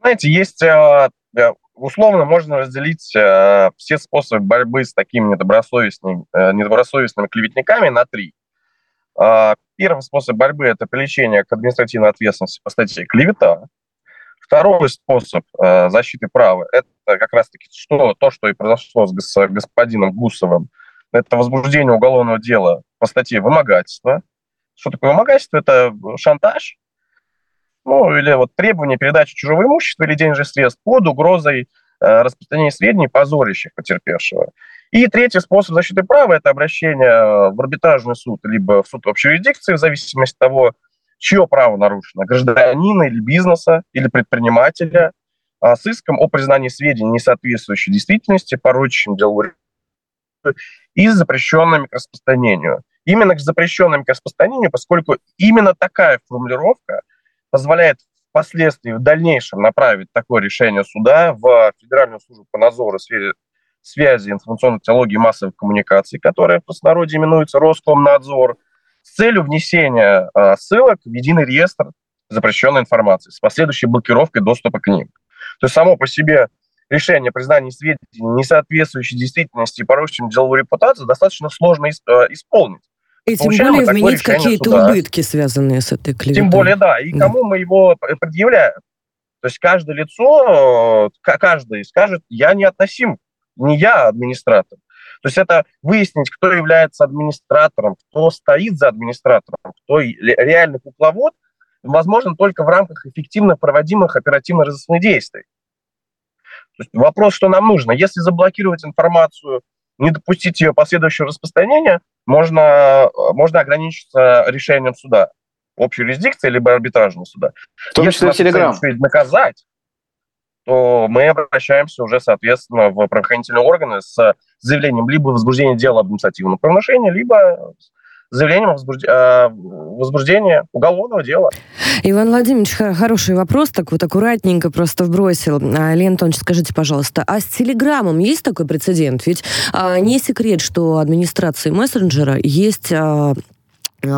Знаете, есть э, э, условно можно разделить э, все способы борьбы с такими недобросовестными, недобросовестными клеветниками на три. Первый способ борьбы – это привлечение к административной ответственности по статье клевета. Второй способ защиты права – это как раз-таки что, то, что и произошло с господином Гусовым. Это возбуждение уголовного дела по статье вымогательства. Что такое вымогательство? Это шантаж, ну, или вот требование передачи чужого имущества или денежных средств под угрозой э, распространения сведений, позорящих потерпевшего. И третий способ защиты права – это обращение в арбитражный суд, либо в суд общей юрисдикции, в зависимости от того, чье право нарушено, гражданина или бизнеса, или предпринимателя, а, с иском о признании сведений, не соответствующей действительности, порочащим делу и запрещенными к распространению. Именно к запрещенным к распространению, поскольку именно такая формулировка позволяет впоследствии, в дальнейшем направить такое решение суда в Федеральную службу по надзору в сфере связи, информационной технологии и массовых коммуникаций, которая в простонародье именуется Роскомнадзор, с целью внесения э, ссылок в единый реестр запрещенной информации с последующей блокировкой доступа к ним. То есть само по себе решение признания сведений, не соответствующей действительности и порочным деловой репутации, достаточно сложно исполнить. И тем более вменить какие-то убытки, связанные с этой клеветой. Тем более, да. И да. кому мы его предъявляем? То есть каждое лицо, каждый скажет, я не относим, не я администратор. То есть это выяснить, кто является администратором, кто стоит за администратором, кто реальный кукловод, возможно только в рамках эффективно проводимых оперативно-розыскных действий. То есть вопрос, что нам нужно. Если заблокировать информацию, не допустить ее последующего распространения, можно, можно ограничиться решением суда общей юрисдикции либо арбитражного суда. В том числе Если Телеграм. наказать, то мы обращаемся уже, соответственно, в правоохранительные органы с заявлением либо возбуждения дела об административном правонарушении, либо заявлением о возбуждении уголовного дела. Иван Владимирович, хороший вопрос, так вот аккуратненько просто вбросил. А, Лен Антонович, скажите, пожалуйста, а с Телеграмом есть такой прецедент? Ведь а, не секрет, что администрации мессенджера есть а, а,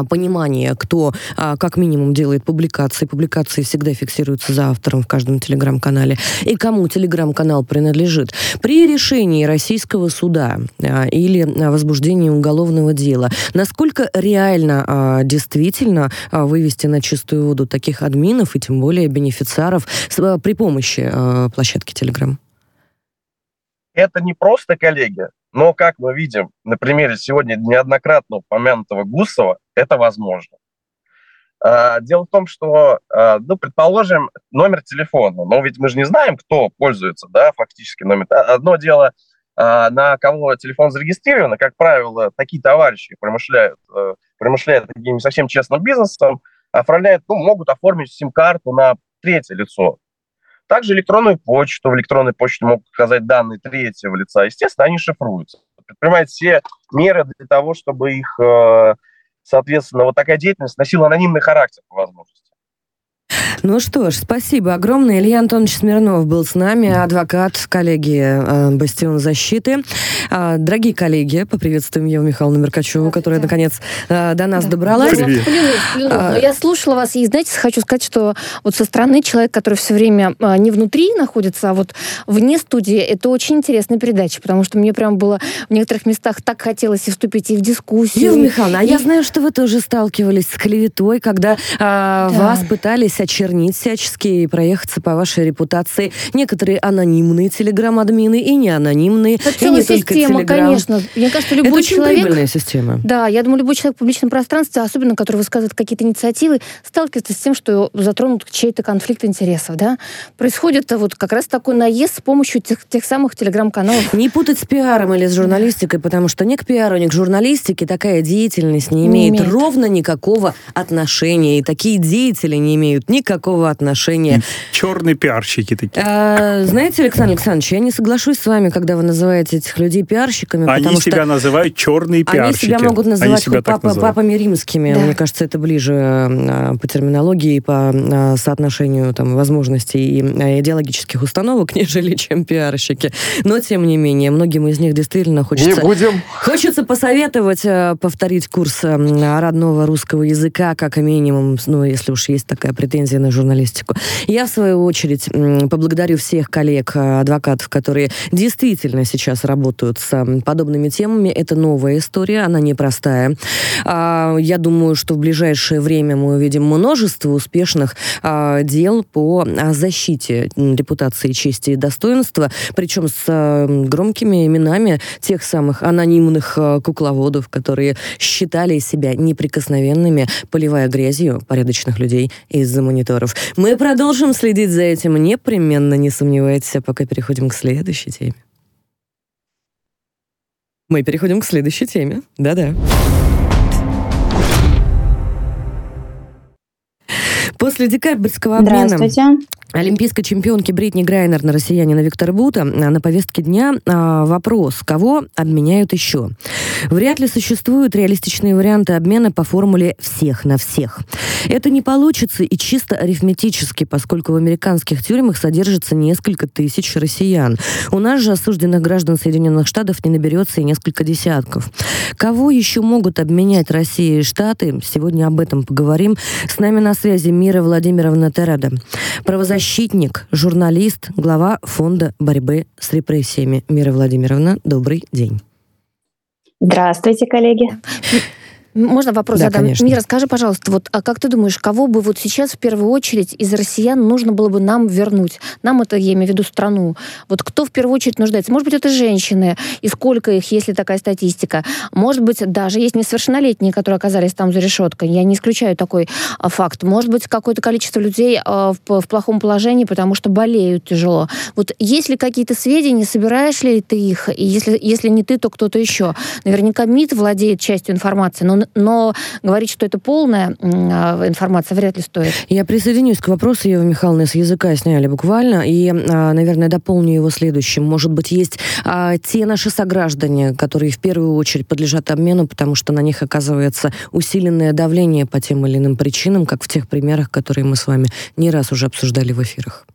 понимание, кто а, как минимум делает публикации. Публикации всегда фиксируются за автором в каждом телеграм-канале. И кому телеграм-канал принадлежит. При решении российского суда а, или возбуждении уголовного дела, насколько реально действительно вывести на чистую воду таких админов и тем более бенефициаров при помощи площадки Телеграм? Это не просто коллеги, но, как мы видим на примере сегодня неоднократно упомянутого Гусова, это возможно. А, дело в том, что, а, ну, предположим, номер телефона, но ведь мы же не знаем, кто пользуется, да, фактически номер. Одно дело, а, на кого телефон зарегистрирован, как правило, такие товарищи промышляют, э, промышляют таким не совсем честным бизнесом, оформляют, ну, могут оформить сим-карту на третье лицо, также электронную почту, в электронной почте могут указать данные третьего лица. Естественно, они шифруются. Предпринимают все меры для того, чтобы их, э, соответственно, вот такая деятельность носила анонимный характер по возможности. Ну что ж, спасибо огромное. Илья Антонович Смирнов был с нами, адвокат, коллеги э, Бастион защиты. Э, дорогие коллеги, поприветствуем Еву Михайловну Меркачеву, которая, наконец, э, до нас да. добралась. Привет. А... Я слушала вас, и, знаете, хочу сказать, что вот со стороны человека, который все время э, не внутри находится, а вот вне студии, это очень интересная передача, потому что мне прям было в некоторых местах так хотелось и вступить и в дискуссию. Ева Михайловна, а я знаю, что вы тоже сталкивались с клеветой, когда э, да. вас пытались очернить всячески и проехаться по вашей репутации. Некоторые анонимные телеграм-админы и не анонимные. Это и не система, только конечно. Мне кажется, любой Это очень человек... прибыльная система. Да, я думаю, любой человек в публичном пространстве, особенно который высказывает какие-то инициативы, сталкивается с тем, что затронут чей-то конфликт интересов. Да? Происходит вот как раз такой наезд с помощью тех, тех самых телеграм-каналов. Не путать с пиаром или с журналистикой, потому что ни к пиару, ни к журналистике такая деятельность не имеет, не имеет. ровно никакого отношения. И такие деятели не имеют никакого отношения. Черные пиарщики такие. А, знаете, Александр Александрович, я не соглашусь с вами, когда вы называете этих людей пиарщиками. Они себя что называют черные пиарщики. Они себя могут называть себя папа, папами римскими. Да. Мне кажется, это ближе а, по терминологии, по а, соотношению там, возможностей и идеологических установок, нежели чем пиарщики. Но, тем не менее, многим из них действительно хочется... Не будем. Хочется посоветовать повторить курс родного русского языка, как минимум, ну, если уж есть такая претензия на журналистику. Я, в свою очередь, поблагодарю всех коллег, э, которые действительно сейчас работают с подобными темами. Это новая история, она непростая. А, я думаю, что в ближайшее время мы увидим множество успешных а, дел по а, защите репутации, чести и достоинства, причем с громкими именами тех самых анонимных кукловодов, которые считали себя неприкосновенными, поливая грязью порядочных людей из-за мониторов. Мы продолжим следить за этим непременно, не сомневайтесь, а пока переходим к следующей теме. Мы переходим к следующей теме. Да-да. После декабрьского обмена олимпийской чемпионки Бритни Грайнер на россиянина Виктора Бута на повестке дня а, вопрос, кого обменяют еще. Вряд ли существуют реалистичные варианты обмена по формуле «всех на всех». Это не получится и чисто арифметически, поскольку в американских тюрьмах содержится несколько тысяч россиян. У нас же осужденных граждан Соединенных Штатов не наберется и несколько десятков. Кого еще могут обменять Россия и Штаты? Сегодня об этом поговорим. С нами на связи Мира Владимировна Терада, правозащитник, журналист, глава Фонда борьбы с репрессиями. Мира Владимировна, добрый день. Здравствуйте, коллеги. Можно вопрос да, задам? Конечно. Мира, скажи, пожалуйста, вот, а как ты думаешь, кого бы вот сейчас в первую очередь из россиян нужно было бы нам вернуть? Нам это, я имею в виду страну. Вот кто в первую очередь нуждается? Может быть, это женщины, и сколько их, если такая статистика? Может быть, даже есть несовершеннолетние, которые оказались там за решеткой. Я не исключаю такой а, факт. Может быть, какое-то количество людей а, в, в плохом положении, потому что болеют тяжело. Вот есть ли какие-то сведения, собираешь ли ты их? И если, если не ты, то кто-то еще? Наверняка МИД владеет частью информации, но но говорить, что это полная а, информация, вряд ли стоит. Я присоединюсь к вопросу, Ева Михайловна, с языка сняли буквально, и, а, наверное, дополню его следующим. Может быть, есть а, те наши сограждане, которые в первую очередь подлежат обмену, потому что на них оказывается усиленное давление по тем или иным причинам, как в тех примерах, которые мы с вами не раз уже обсуждали в эфирах.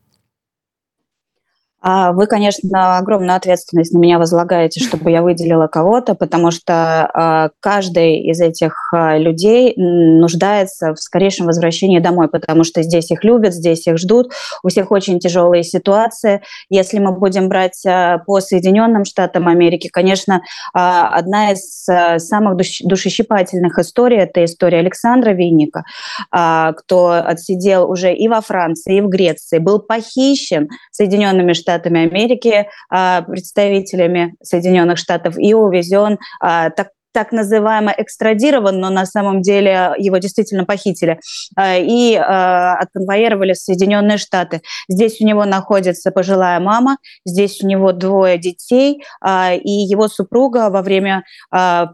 А вы, конечно, огромную ответственность на меня возлагаете, чтобы я выделила кого-то, потому что а, каждый из этих а, людей нуждается в скорейшем возвращении домой, потому что здесь их любят, здесь их ждут, у всех очень тяжелые ситуации. Если мы будем брать по Соединенным Штатам Америки, конечно, одна из самых душещипательных историй – это история Александра Винника, кто отсидел уже и во Франции, и в Греции, был похищен Соединенными Штатами Штатами Америки, а, представителями Соединенных Штатов и увезен а, так так называемо экстрадирован, но на самом деле его действительно похитили а, и отконвоировали в Соединенные Штаты. Здесь у него находится пожилая мама, здесь у него двое детей, и его супруга во время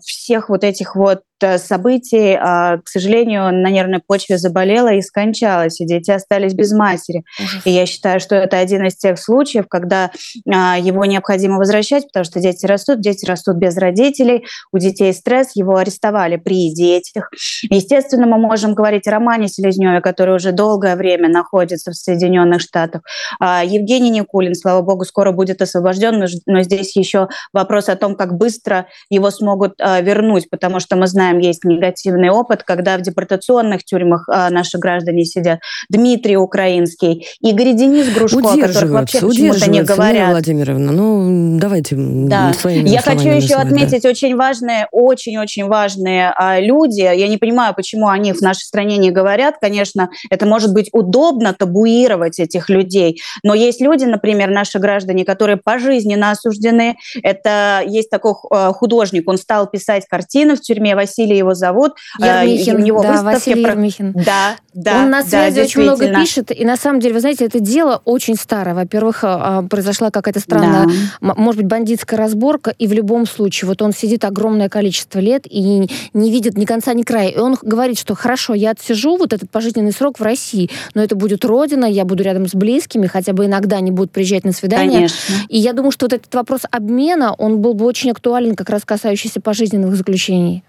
всех вот этих вот событий, к сожалению, на нервной почве заболела и скончалась, и дети остались без матери. И я считаю, что это один из тех случаев, когда его необходимо возвращать, потому что дети растут, дети растут без родителей, у детей стресс, его арестовали при детях. Естественно, мы можем говорить о Романе Селезневе, который уже долгое время находится в Соединенных Штатах. Евгений Никулин, слава богу, скоро будет освобожден, но здесь еще вопрос о том, как быстро его смогут а, вернуть, потому что мы знаем, есть негативный опыт, когда в депортационных тюрьмах а, наши граждане сидят. Дмитрий Украинский, Игорь Денис Грушко, о которых вообще почему-то не говорят. Владимировна, ну давайте да. своими Я хочу еще называть, отметить да. очень важные, очень-очень важные а, люди. Я не понимаю, почему они в нашей стране не говорят. Конечно, это может быть удобно табуировать этих людей, но есть люди, например, наши граждане, которые пожизненно осуждены. Это есть такой э, художник, он стал писать картины в тюрьме, Василий его зовут. Э, Ермихин, у него да, выставки Василий Ермихин. Да, да. Он на связи да, очень много пишет, и на самом деле, вы знаете, это дело очень старое. Во-первых, э, произошла какая-то странная, да. может быть, бандитская разборка, и в любом случае, вот он сидит огромное количество лет и не видит ни конца, ни края. И он говорит, что хорошо, я отсижу вот этот пожизненный срок в России, но это будет родина, я буду рядом с близкими, хотя бы иногда они будут приезжать на свидание. Конечно. И я думаю, что вот этот вопрос обмена, он был бы очень актуален, как раз касающийся пожизненных заключений.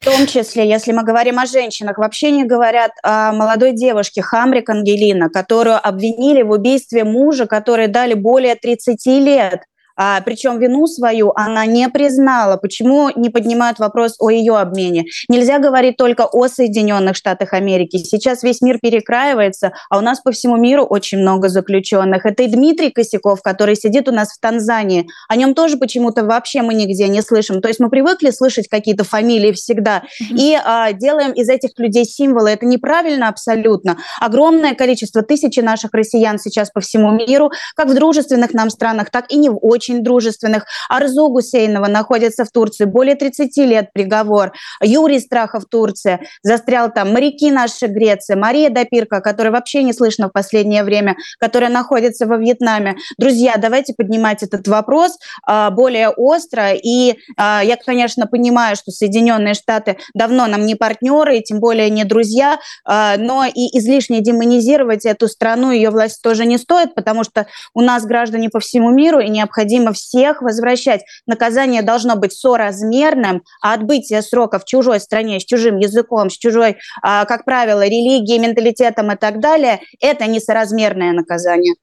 В том числе, если мы говорим о женщинах, вообще не говорят о молодой девушке Хамрик Ангелина, которую обвинили в убийстве мужа, который дали более 30 лет. А, причем вину свою она не признала. Почему не поднимают вопрос о ее обмене? Нельзя говорить только о Соединенных Штатах Америки. Сейчас весь мир перекраивается, а у нас по всему миру очень много заключенных. Это и Дмитрий Косяков, который сидит у нас в Танзании. О нем тоже почему-то вообще мы нигде не слышим. То есть мы привыкли слышать какие-то фамилии всегда и а, делаем из этих людей символы. Это неправильно абсолютно. Огромное количество, тысячи наших россиян сейчас по всему миру, как в дружественных нам странах, так и не в очень очень дружественных. Арзу Гусейнова находится в Турции, более 30 лет приговор. Юрий Страхов Турция, застрял там. Моряки наши Греция, Мария Допирка, которая вообще не слышно в последнее время, которая находится во Вьетнаме. Друзья, давайте поднимать этот вопрос а, более остро. И а, я, конечно, понимаю, что Соединенные Штаты давно нам не партнеры, и тем более не друзья, а, но и излишне демонизировать эту страну, ее власть тоже не стоит, потому что у нас граждане по всему миру, и необходимо необходимо всех возвращать. Наказание должно быть соразмерным, а отбытие срока в чужой стране, с чужим языком, с чужой, а, как правило, религией, менталитетом и так далее, это несоразмерное наказание.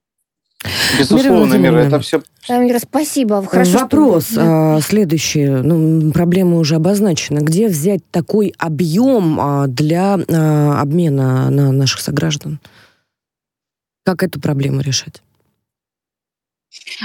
Безусловно, Мира, это все... Мира, спасибо. Хорошо, Вопрос что... а, следующий. Ну, проблема уже обозначена. Где взять такой объем а, для обмена на наших сограждан? Как эту проблему решать?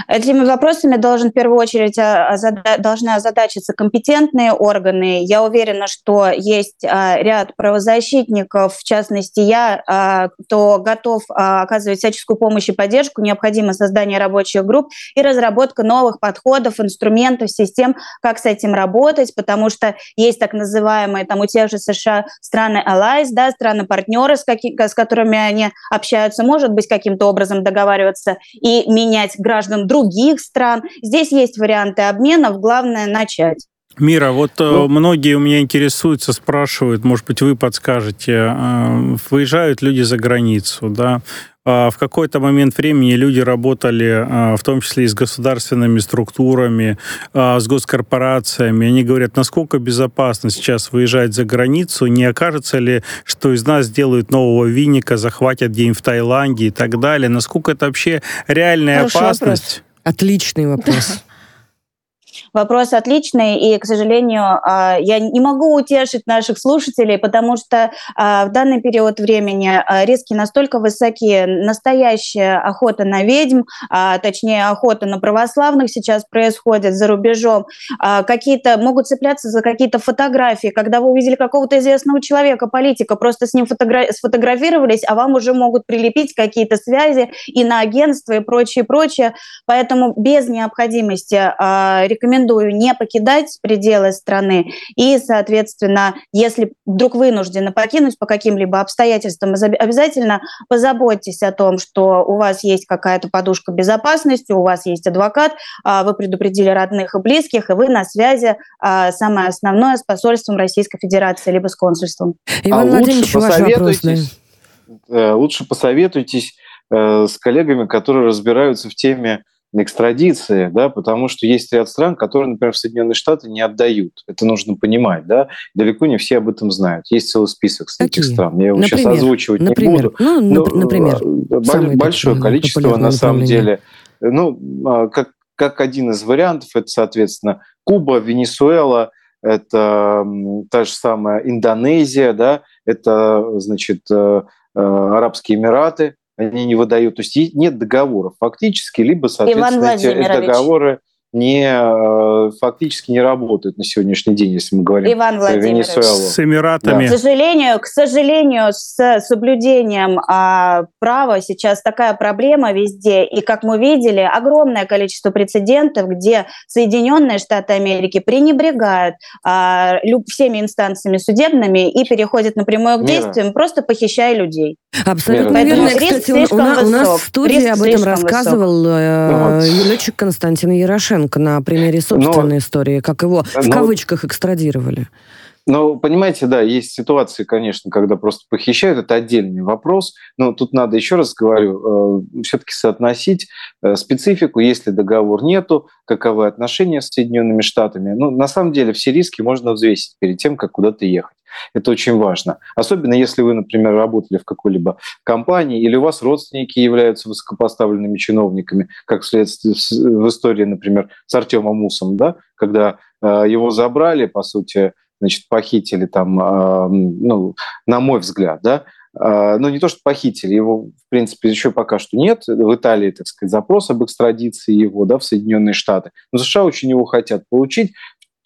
Этими вопросами должен в первую очередь а, должны озадачиться компетентные органы. Я уверена, что есть а, ряд правозащитников, в частности я, а, кто готов оказывать всяческую помощь и поддержку. Необходимо создание рабочих групп и разработка новых подходов, инструментов, систем, как с этим работать, потому что есть так называемые там у тех же США страны allies, да, страны-партнеры, с, с которыми они общаются, может быть, каким-то образом договариваться и менять граждан граждан других стран. Здесь есть варианты обменов, главное начать. Мира, вот э, ну, многие у меня интересуются, спрашивают, может быть, вы подскажете, э, выезжают люди за границу, да, в какой-то момент времени люди работали, а, в том числе и с государственными структурами, а, с госкорпорациями. Они говорят, насколько безопасно сейчас выезжать за границу, не окажется ли, что из нас сделают нового винника, захватят где-нибудь в Таиланде и так далее. Насколько это вообще реальная Хороший опасность? Вопрос. Отличный вопрос. Вопрос отличный, и, к сожалению, а, я не могу утешить наших слушателей, потому что а, в данный период времени а, риски настолько высоки. Настоящая охота на ведьм, точнее, охота на православных сейчас происходит за рубежом. Какие-то могут цепляться за какие-то фотографии, когда вы увидели какого-то известного человека, политика, просто с ним фотогра- сфотографировались, а вам уже могут прилепить какие-то связи и на агентство и прочее, прочее. Поэтому без необходимости рекомендую рекомендую не покидать пределы страны и, соответственно, если вдруг вынуждены покинуть по каким-либо обстоятельствам, обязательно позаботьтесь о том, что у вас есть какая-то подушка безопасности, у вас есть адвокат, а, вы предупредили родных и близких, и вы на связи, а, самое основное, с посольством Российской Федерации либо с консульством. Иван а лучше посоветуйтесь, вопрос, да. Э, лучше посоветуйтесь э, с коллегами, которые разбираются в теме экстрадиции, да, потому что есть ряд стран, которые, например, в Соединенные Штаты не отдают. Это нужно понимать, да. Далеко не все об этом знают. Есть целый список таких стран. Я его например, сейчас озвучивать например, не буду. Ну, но, например, э, большое количество, на самом деле. Ну, а, как, как один из вариантов, это, соответственно, Куба, Венесуэла, это та же самая Индонезия, да, это, значит, э, э, Арабские Эмираты, они не выдают. То есть нет договоров фактически, либо, соответственно, эти договоры не, э, фактически не работают на сегодняшний день, если мы говорим Иван про Венесуэлу. С Эмиратами. Да. К сожалению, к сожалению, с соблюдением а, права сейчас такая проблема везде. И, как мы видели, огромное количество прецедентов, где Соединенные Штаты Америки пренебрегают а, люб, всеми инстанциями судебными и переходят напрямую к действиям, Мира. просто похищая людей. Абсолютно Мира. верно. Кстати, у, у, у нас в студии риск об этом рассказывал э, летчик Константин Ярошенко Лукашенко на примере собственной но, истории, как его в но, кавычках экстрадировали? Ну, понимаете, да, есть ситуации, конечно, когда просто похищают, это отдельный вопрос, но тут надо, еще раз говорю, э, все-таки соотносить э, специфику, если договор нету, каковы отношения с Соединенными Штатами. Ну, на самом деле, все риски можно взвесить перед тем, как куда-то ехать. Это очень важно. Особенно если вы, например, работали в какой-либо компании или у вас родственники являются высокопоставленными чиновниками, как вследствие в истории, например, с Артемом Мусом, да, когда э, его забрали, по сути, значит, похитили там, ну, на мой взгляд, да, э, ну, не то, что похитили, его, в принципе, еще пока что нет. В Италии, так сказать, запрос об экстрадиции его да, в Соединенные Штаты. Но США очень его хотят получить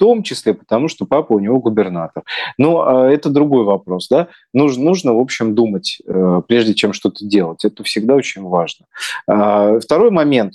том числе потому, что папа у него губернатор. Но а, это другой вопрос. Да? Нужно, нужно, в общем, думать, э, прежде чем что-то делать. Это всегда очень важно. А, второй момент,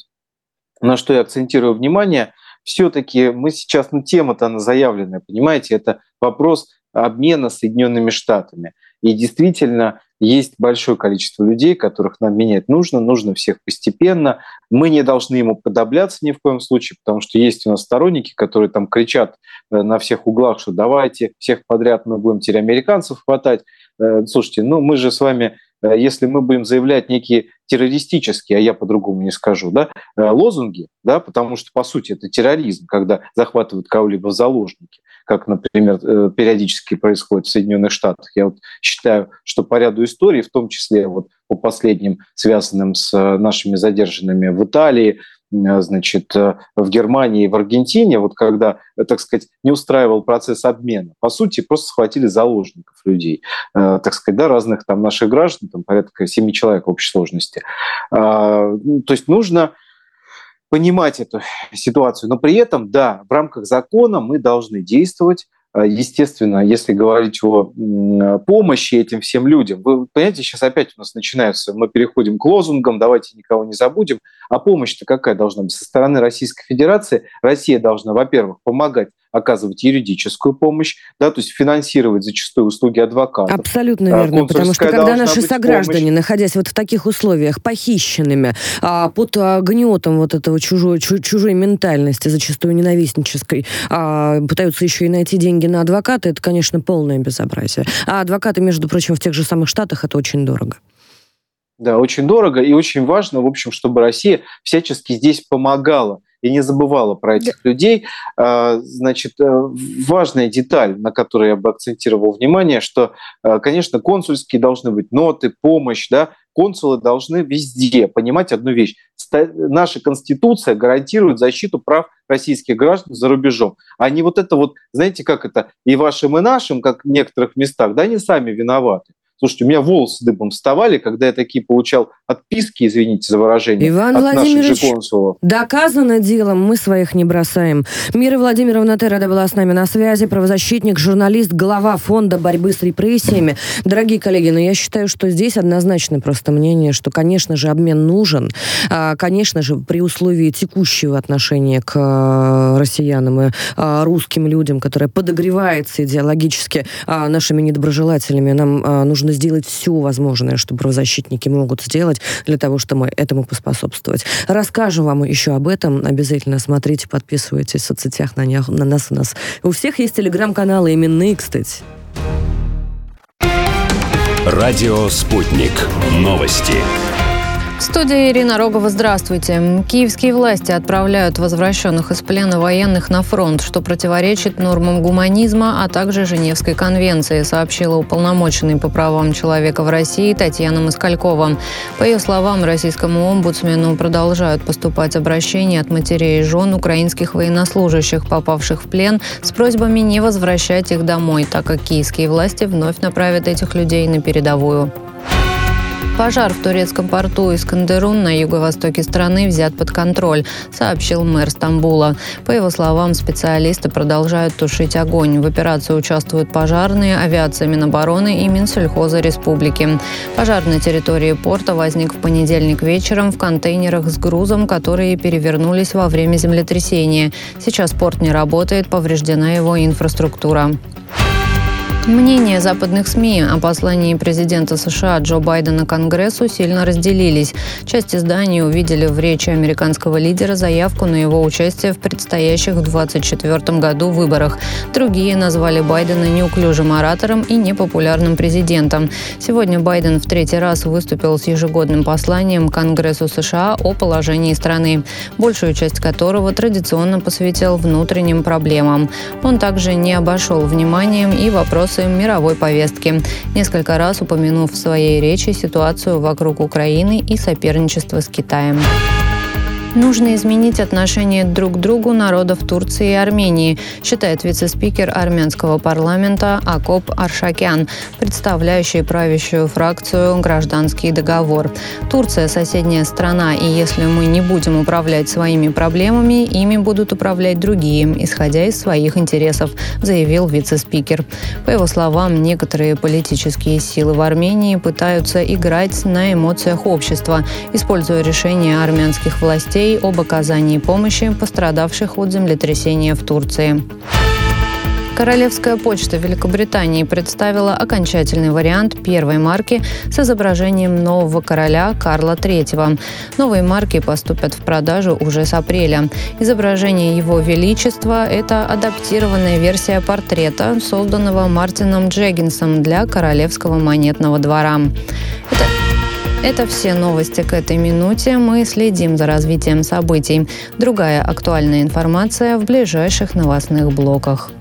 на что я акцентирую внимание, все-таки мы сейчас, ну, тема-то она заявленная, понимаете, это вопрос обмена Соединенными Штатами. И действительно, есть большое количество людей, которых нам менять нужно, нужно всех постепенно. Мы не должны ему подобляться ни в коем случае, потому что есть у нас сторонники, которые там кричат э, на всех углах, что давайте всех подряд мы будем теперь американцев хватать. Э, слушайте, ну мы же с вами если мы будем заявлять некие террористические, а я по-другому не скажу, да, э, лозунги, да, потому что, по сути, это терроризм, когда захватывают кого-либо в заложники, как, например, э, периодически происходит в Соединенных Штатах. Я вот считаю, что по ряду историй, в том числе вот по последним, связанным с нашими задержанными в Италии, Э, значит, э, в Германии и в Аргентине, вот когда, э, так сказать, не устраивал процесс обмена, по сути, просто схватили заложников людей, так сказать, да, разных там наших граждан, там порядка семи человек в общей сложности. А, ну, то есть нужно понимать эту ситуацию, но при этом, да, в рамках закона мы должны действовать, естественно, если говорить о помощи этим всем людям, вы понимаете, сейчас опять у нас начинается, мы переходим к лозунгам, давайте никого не забудем, а помощь-то какая должна быть? Со стороны Российской Федерации Россия должна, во-первых, помогать оказывать юридическую помощь, да, то есть финансировать зачастую услуги адвоката. Абсолютно верно, потому что когда наши сограждане, помощь... находясь вот в таких условиях, похищенными, а, под а, гнетом вот этого чужой, чужой ментальности, зачастую ненавистнической, а, пытаются еще и найти деньги на адвоката, это, конечно, полное безобразие. А адвокаты, между прочим, в тех же самых Штатах это очень дорого. Да, очень дорого и очень важно, в общем, чтобы Россия всячески здесь помогала и не забывала про этих людей. А, значит, э, важная деталь, на которую я бы акцентировал внимание, что, э, конечно, консульские должны быть ноты, помощь, да, консулы должны везде понимать одну вещь. Наша Конституция гарантирует защиту прав российских граждан за рубежом. А не вот это вот, знаете, как это, и вашим, и нашим, как в некоторых местах, да, они сами виноваты. Слушайте, у меня волосы дыбом вставали, когда я такие получал отписки, извините за выражение, Иван от Владимирович, доказано делом, мы своих не бросаем. Мира Владимировна Террада была с нами на связи, правозащитник, журналист, глава фонда борьбы с репрессиями. Дорогие коллеги, но ну я считаю, что здесь однозначно просто мнение, что, конечно же, обмен нужен. А, конечно же, при условии текущего отношения к э, россиянам и э, русским людям, которое подогревается идеологически а, нашими недоброжелателями, нам а, нужно нужно сделать все возможное, что правозащитники могут сделать для того, чтобы этому поспособствовать. Расскажем вам еще об этом. Обязательно смотрите, подписывайтесь в соцсетях на, на нас. У нас у всех есть телеграм-каналы именные, кстати. Радио «Спутник». Новости. В студии Ирина Рогова. Здравствуйте. Киевские власти отправляют возвращенных из плена военных на фронт, что противоречит нормам гуманизма, а также Женевской конвенции, сообщила уполномоченный по правам человека в России Татьяна Москалькова. По ее словам, российскому омбудсмену продолжают поступать обращения от матерей и жен украинских военнослужащих, попавших в плен, с просьбами не возвращать их домой, так как киевские власти вновь направят этих людей на передовую. Пожар в турецком порту Искандерун на юго-востоке страны взят под контроль, сообщил мэр Стамбула. По его словам, специалисты продолжают тушить огонь. В операции участвуют пожарные, авиация Минобороны и Минсельхоза Республики. Пожар на территории порта возник в понедельник вечером в контейнерах с грузом, которые перевернулись во время землетрясения. Сейчас порт не работает, повреждена его инфраструктура. Мнения западных СМИ о послании президента США Джо Байдена Конгрессу сильно разделились. Часть изданий увидели в речи американского лидера заявку на его участие в предстоящих в 2024 году выборах. Другие назвали Байдена неуклюжим оратором и непопулярным президентом. Сегодня Байден в третий раз выступил с ежегодным посланием Конгрессу США о положении страны, большую часть которого традиционно посвятил внутренним проблемам. Он также не обошел вниманием и вопросы вопросы мировой повестки, несколько раз упомянув в своей речи ситуацию вокруг Украины и соперничество с Китаем. Нужно изменить отношение друг к другу народов Турции и Армении, считает вице-спикер армянского парламента Акоп Аршакян, представляющий правящую фракцию «Гражданский договор». Турция – соседняя страна, и если мы не будем управлять своими проблемами, ими будут управлять другие, исходя из своих интересов, заявил вице-спикер. По его словам, некоторые политические силы в Армении пытаются играть на эмоциях общества, используя решения армянских властей новостей об оказании помощи пострадавших от землетрясения в Турции. Королевская почта Великобритании представила окончательный вариант первой марки с изображением нового короля Карла III. Новые марки поступят в продажу уже с апреля. Изображение его величества – это адаптированная версия портрета, созданного Мартином Джеггинсом для Королевского монетного двора. Это это все новости к этой минуте. Мы следим за развитием событий. Другая актуальная информация в ближайших новостных блоках.